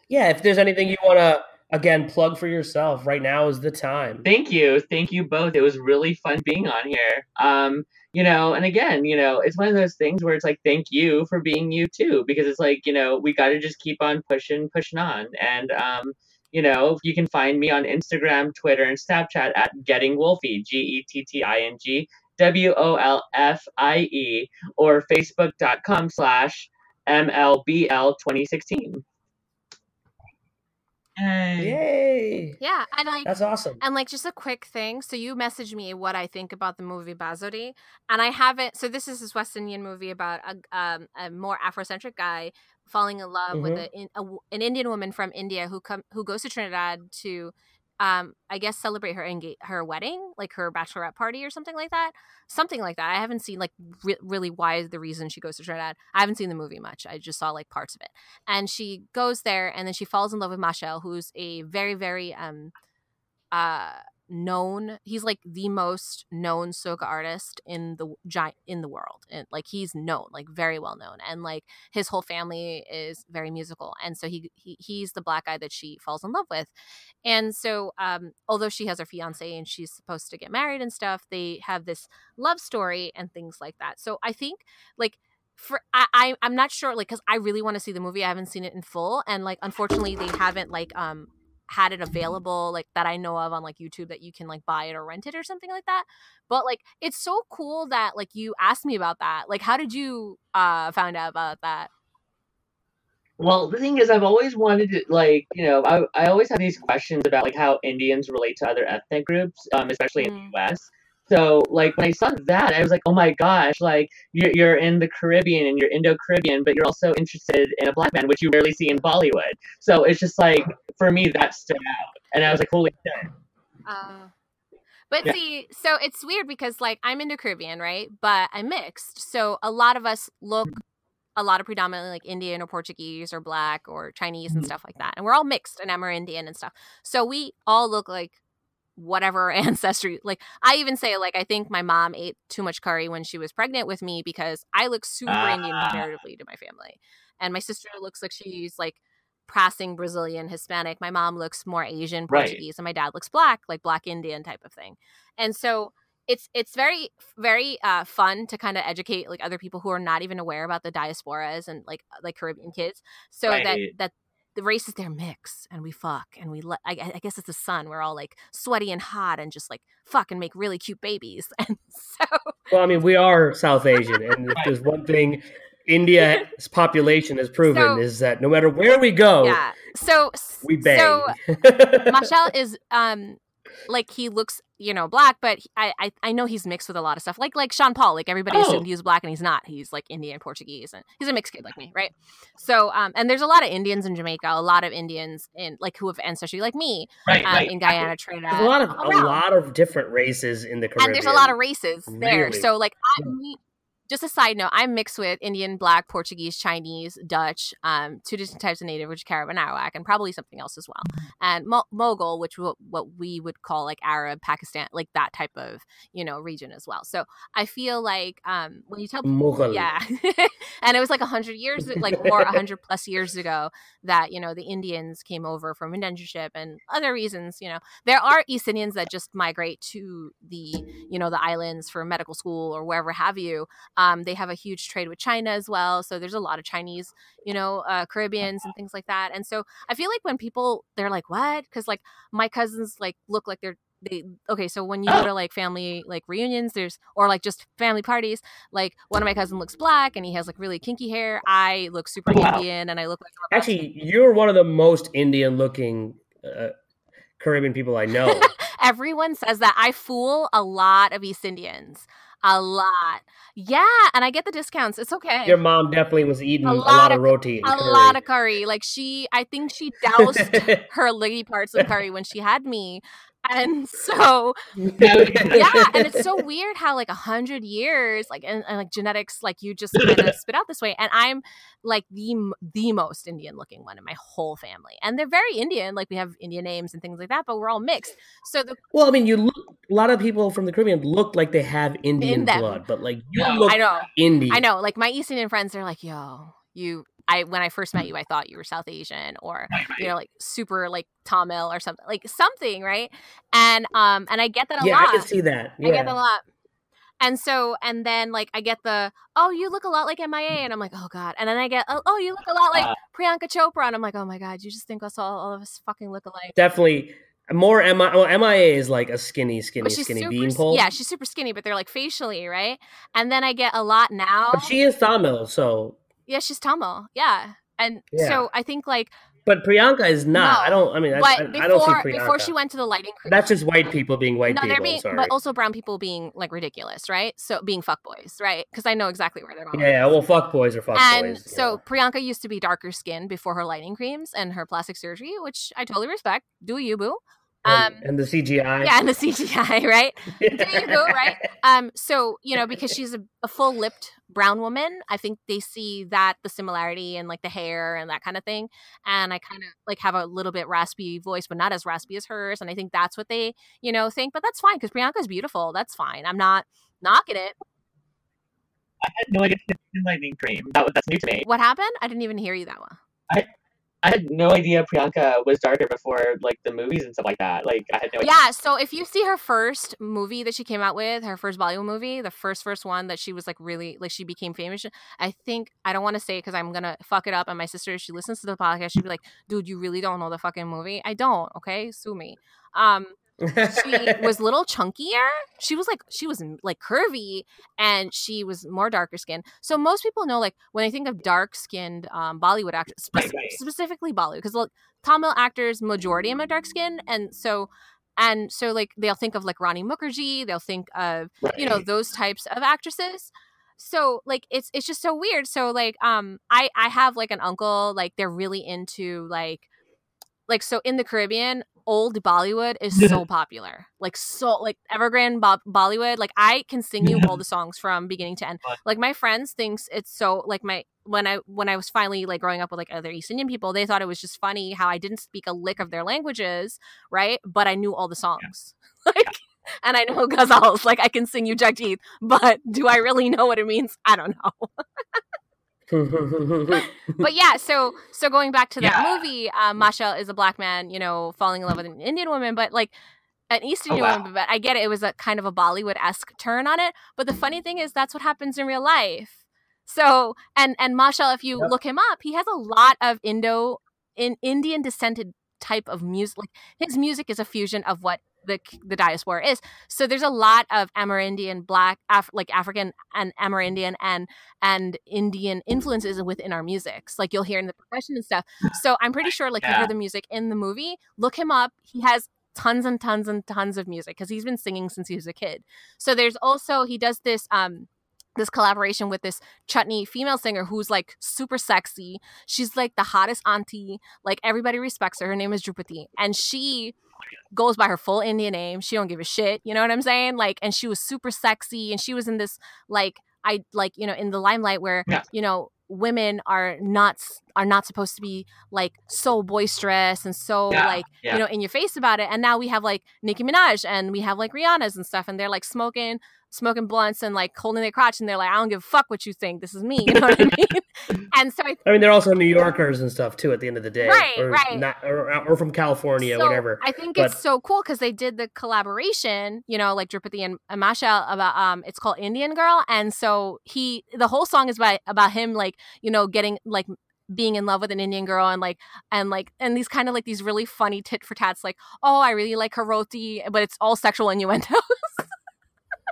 Yeah. If there's anything you want to again plug for yourself, right now is the time. Thank you. Thank you both. It was really fun being on here. Um, you know, and again, you know, it's one of those things where it's like, thank you for being you too, because it's like, you know, we got to just keep on pushing, pushing on. And, um, you know, you can find me on Instagram, Twitter, and Snapchat at Getting Wolfie, G E T T I N G W O L F I E, or Facebook.com slash MLBL 2016. Yay. Yay! Yeah, and like That's awesome. And like just a quick thing. So you messaged me what I think about the movie Bazodee, and I haven't. So this is this West Indian movie about a um, a more Afrocentric guy falling in love with Mhm. a, in- a w- an Indian woman from India who come who goes to Trinidad to, um, I guess celebrate her enga- her wedding, like her bachelorette party or something like that, something like that. I haven't seen like re- really why the reason she goes to Trinidad. I haven't seen the movie much. I just saw like parts of it, and she goes there and then she falls in love with Machel, who's a very very um uh known he's like the most known soca artist in the giant in the world and like he's known like very well known and like his whole family is very musical and so he, he he's the black guy that she falls in love with and so um although she has her fiance and she's supposed to get married and stuff they have this love story and things like that so i think like for I, I I'm not sure like because I really want to see the movie. I haven't seen it in full, and like unfortunately they haven't like um had it available like that I know of on like YouTube that you can like buy it or rent it or something like that. But like it's so cool that like you asked me about that. Like how did you uh find out about that? Well, the thing is, I've always wanted to, like, you know, I, I always have these questions about, like, how Indians relate to other ethnic groups, um, especially in Mm. the U.S. So, like, when I saw that, I was like, oh my gosh, like, you're, you're in the Caribbean and you're Indo-Caribbean, but you're also interested in a black man, which you rarely see in Bollywood. So it's just like, for me, that stood out. And I was like, holy shit. Uh, but Yeah. see, so it's weird because like I'm into Caribbean, right? But I'm mixed. So a lot of us look a lot of predominantly like Indian or Portuguese or black or Chinese and Mhm. stuff like that. And we're all mixed and I'm Indian and stuff. So we all look like whatever ancestry like i even say like i think my mom ate too much curry when she was pregnant with me because i look super indian Ah. comparatively to my family and my sister looks like she's like passing brazilian hispanic my mom looks more asian Right. portuguese and my dad looks black like black indian type of thing and so it's it's very very uh, fun to kind of educate like other people who are not even aware about the diasporas and like like caribbean kids so that that the races there mix and we fuck and we let I, I guess it's the sun we're all like sweaty and hot and just like fuck and make really cute babies and so Well, I mean, we are South Asian, and if there's one thing India's population has proven So- is that no matter where we go, yeah so we bang. so Machel is um like he looks you know black but he- I, I I know he's mixed with a lot of stuff like like Sean Paul like everybody Oh. assumed he was black and he's not he's like Indian Portuguese and he's a mixed kid like me right so um and there's a lot of Indians in Jamaica a lot of Indians in like who have ancestry like me Right, um, right. in Guyana Trinidad there's a lot of a lot of different races in the Caribbean. and there's a lot of races there. Really? So like, I, me, just a side note, I'm mixed with Indian, Black, Portuguese, Chinese, Dutch, um, two different types of Native, which is Carib and Arawak, and probably something else as well, and Mo- Mogul, which what, what we would call like Arab, Pakistan, like that type of you know region as well. So I feel like um, when you tell Mughal. yeah, and it was like a hundred years, like or a hundred plus years ago that you know the Indians came over from indentureship and other reasons. You know, there are East Indians that just migrate to the you know the islands for medical school or wherever have you. Um, they have a huge trade with China as well, so there's a lot of Chinese, you know, uh, Caribbeans and things like that. And so I feel like when people they're like, "What?" Because like my cousins like look like they're they okay. So when you go to like family like reunions, there's or like just family parties. Like one of my cousins looks black and he has like really kinky hair. I look super Wow. Indian and I look like Actually, you're one of the most Indian looking uh, Caribbean people I know. Everyone says that. I fool a lot of East Indians. A lot. Yeah, and I get the discounts. It's okay. Your mom definitely was eating A a lot lot, of- of roti. a curry. lot of curry. Like she I think she doused her lady parts with curry when she had me. And so yeah, and it's so weird how like a hundred years, like and, and like genetics, like you just kind of spit out this way. And I'm like the the most Indian looking one in my whole family, and they're very Indian. Like we have Indian names and things like that, but we're all mixed. So the Well, I mean, you look. A lot of people from the Caribbean look like they have Indian them. blood, but like you Yeah. look I know, Indian. I know. Like my East Indian friends, they're like, "Yo, you." I when I first met you, I thought you were South Asian or you know like super like Tamil or something like something, right? And um and I get that a Yeah, lot. I can see that. I get that a lot. And so, and then like I get the, oh, you look a lot like MIA, and I'm like, oh god. And then I get, oh, oh you look a lot like Uh. Priyanka Chopra, and I'm like, oh my god, you just think us all, all of us fucking look alike. Definitely more MIA. Well, MIA is like a skinny, skinny, skinny beanpole. yeah, she's super skinny, but they're like facially, right? And then I get a lot now. but she is Tamil, so. Yeah, she's Tamil, yeah. And Yeah. so I think like, But Priyanka is not. No, I don't. I mean, I, I, before I don't see Priyanka. before she went to the lighting crew, That's just white people being white no, people. they're being, sorry. but also brown people being like ridiculous, right? So being fuckboys, right? Because I know exactly where they're going. yeah, yeah. Well, fuck boys or fuck and boys. so Priyanka used to be darker skinned before her lighting creams and her plastic surgery, which I totally respect. Do you, boo? Yeah. Um, and, and the CGI. yeah, and the CGI, right? Do you, boo? Right? Um, so you know, because she's a, a full lipped brown woman, I think they see that the similarity and like the hair and that kind of thing. And I kind of like have a little bit raspy voice, but not as raspy as hers. And I think that's what they, you know, think. But that's fine because Priyanka's beautiful. That's fine. I'm not knocking it. I had no idea she had lightning cream. That was that's new to me. What happened? I didn't even hear you that one. I had no idea Priyanka was darker before like the movies and stuff like that. Like I had no idea. Yeah, so if you see her first movie that she came out with, her first Bollywood movie, the first first one that she was like really like she became famous. I think I don't want to say it because I'm gonna fuck it up. And my sister, if she listens to the podcast, she'd be like, "Dude, you really don't know the fucking movie." I don't. Okay, sue me. Um, she was a little chunkier. She was like she was like curvy, and she was more darker skin. So most people know like when they think of dark skinned um, Bollywood actors, spe- Right, right. specifically Bollywood, because look, Tamil actors majority of them are dark skinned, and so and so like they'll think of like Rani Mukerji, they'll think of Right. you know those types of actresses so like it's it's just so weird so like um i i have like an uncle like they're really into like like so in the caribbean old bollywood is so popular. Like so like evergreen Bo- bollywood like i can sing you all the songs from beginning to end. Like my friends thinks it's so like my when i when i was finally like growing up with like other east indian people they thought it was just funny how i didn't speak a lick of their languages right? But i knew all the songs. Like and I know ghazals, like I can sing you Jagjit, but do I really know what it means? I don't know. But yeah, so so going back to that Yeah. movie, uh, Machel is a black man, you know, falling in love with an Indian woman, but like an East Oh, Indian wow. woman. But I get it; it was a kind of a Bollywood esque turn on it. But the funny thing is, that's what happens in real life. So and and Machel, if you Yep. look him up, he has a lot of Indo in Indian descended type of music. Like his music is a fusion of what the the diaspora is. So there's a lot of Amerindian, Black, Af- like African and Amerindian and and Indian influences within our musics. Like you'll hear in the percussion and stuff. So I'm pretty sure, like you Yeah. hear the music in the movie. Look him up. He has tons and tons and tons of music because he's been singing since he was a kid. So there's also he does this um this collaboration with this chutney female singer who's like super sexy. She's like the hottest auntie. Like everybody respects her. Her name is Drupatee, and she goes by her full Indian name. She don't give a shit. You know what I'm saying? Like, and she was super sexy, and she was in this like I like you know in the limelight where Yeah. you know women are not are not supposed to be like so boisterous and so Yeah, like yeah. you know in your face about it. And now we have like Nicki Minaj and we have like Rihanna's and stuff, and they're like smoking smoking blunts and like holding their crotch, and they're like, I don't give a fuck what you think. This is me. You know what I mean? and so I I mean, they're also New Yorkers and stuff too. At the end of the day, Right, or right. Not, or, or from California, so whatever. I think But- it's so cool because they did the collaboration, you know, like Drupatee and, and Machel about um it's called Indian Girl. And so he the whole song is by about him like, you know, getting like being in love with an Indian girl and like and like and these kind of like these really funny tit for tats like oh I really like her roti but it's all sexual innuendos.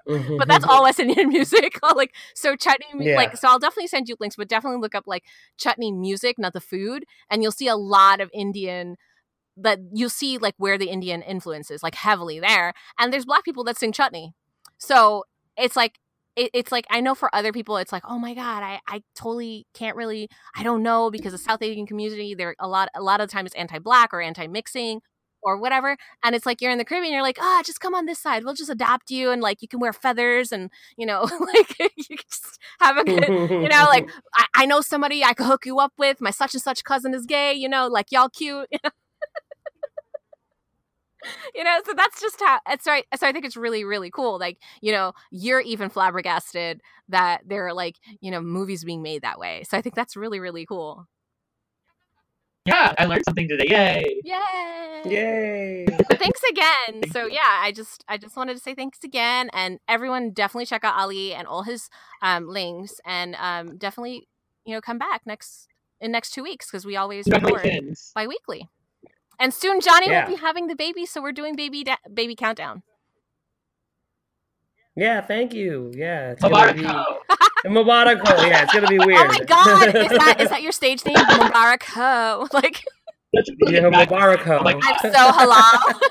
but that's all mm-hmm. West Indian music. like so chutney Yeah. like so I'll definitely send you links, but definitely look up like chutney music, not the food, and you'll see a lot of Indian that you'll see like where the Indian influence is like heavily there. And there's black people that sing chutney. So it's like it, it's like I know for other people it's like oh my god I, I totally can't really I don't know because the South Asian community they're a lot a lot of times anti-black or anti-mixing or whatever and it's like you're in the Caribbean you're like ah just come on this side we'll just adopt you and like you can wear feathers and you know like you can just have a good you know like I, I know somebody I could hook you up with my such and such cousin is gay you know like y'all cute you know you know so that's just how it's right so i think it's really really cool like you know you're even flabbergasted that there are like you know movies being made that way so i think that's really really cool Yeah, I learned something today. Yay! yay Yay! But thanks again so yeah i just i just wanted to say thanks again and everyone definitely check out ali and all his um links and um definitely you know come back next in next two weeks because we always record bi-weekly and soon johnny Yeah. will be having the baby so we're doing baby da- baby countdown Yeah, thank you. Yeah, it's gonna be Mubarako. Mubarako. Yeah, it's gonna be weird. Oh my god, is that is that your stage name? Mubarak Ho. Like yeah, bad. Mubarako. Oh my I'm so halal.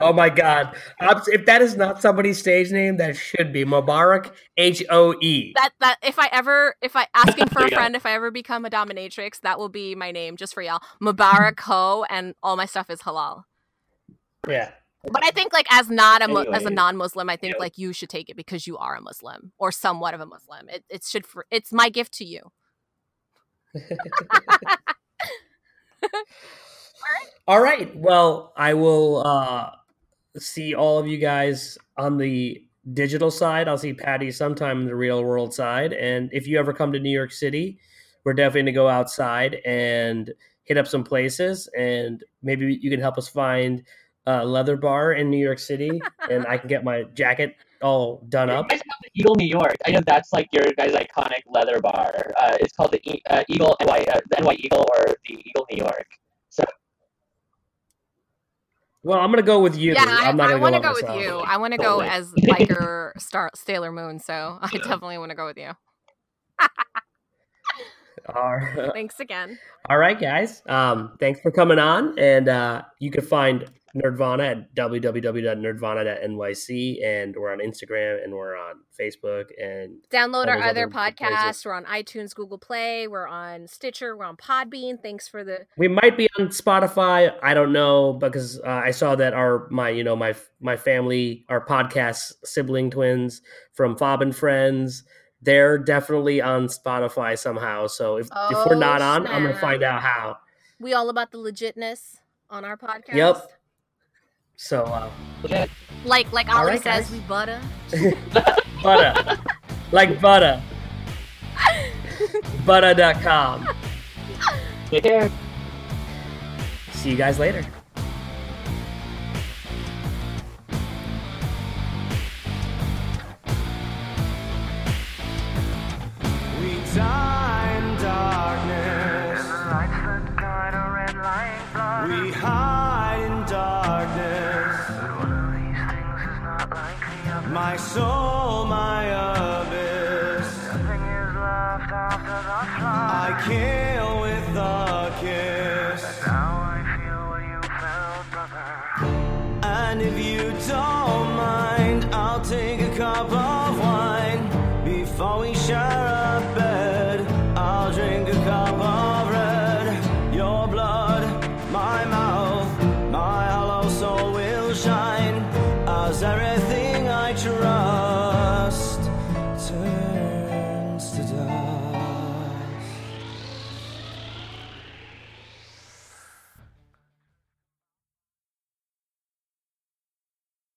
Oh my god! I'm- If that is not somebody's stage name, that should be Mubarak H O E. That that if I ever if I asking for a friend, if I ever become a dominatrix, that will be my name just for y'all. Mubarak Ho and all my stuff is halal. Yeah. But I think like as not a mu- as a non-Muslim, I think Yeah. like you should take it because you are a Muslim or somewhat of a Muslim. It it should for, it's my gift to you. All right. Well, I will uh, see all of you guys on the digital side. I'll see Patty sometime in the real world side. And if you ever come to New York City, we're definitely going to go outside and hit up some places. And maybe you can help us find a leather bar in New York City. and I can get my jacket all done You up. guys have the Eagle New York. I know that's like your guys' iconic leather bar. Uh, it's called the e- uh, Eagle NY, uh, the NY Eagle or the Eagle New York. So Well, I'm going to go with you. Yeah, I, I'm not I going want to to go with you. I want to go as biker star Sailor Moon, so I definitely want to go with you. All right. Thanks again. All right, guys. Um, thanks for coming on. And uh, you can find Nerdvana at www.nerdvana.nyc. And we're on Instagram and we're on Facebook. And Download our other other podcasts. We're on iTunes, Google Play. We're on Stitcher. We're on Podbean. Thanks for the. we might be on Spotify. I don't know because uh, I saw that our my you know my my family our podcast sibling twins from Fob and Friends. They're definitely on Spotify somehow. So if, if we're Oh, not on, I'm gonna find out how. We all about the legitness on our podcast. Yep. So uh, legit. Like like All Ali right, says, guys. we butter. butter, like butter, butter.com. Take care. See you guys later. We die in darkness. Lights that guide a red light. We hide My soul, my abyss. Nothing is left after the flood. I kill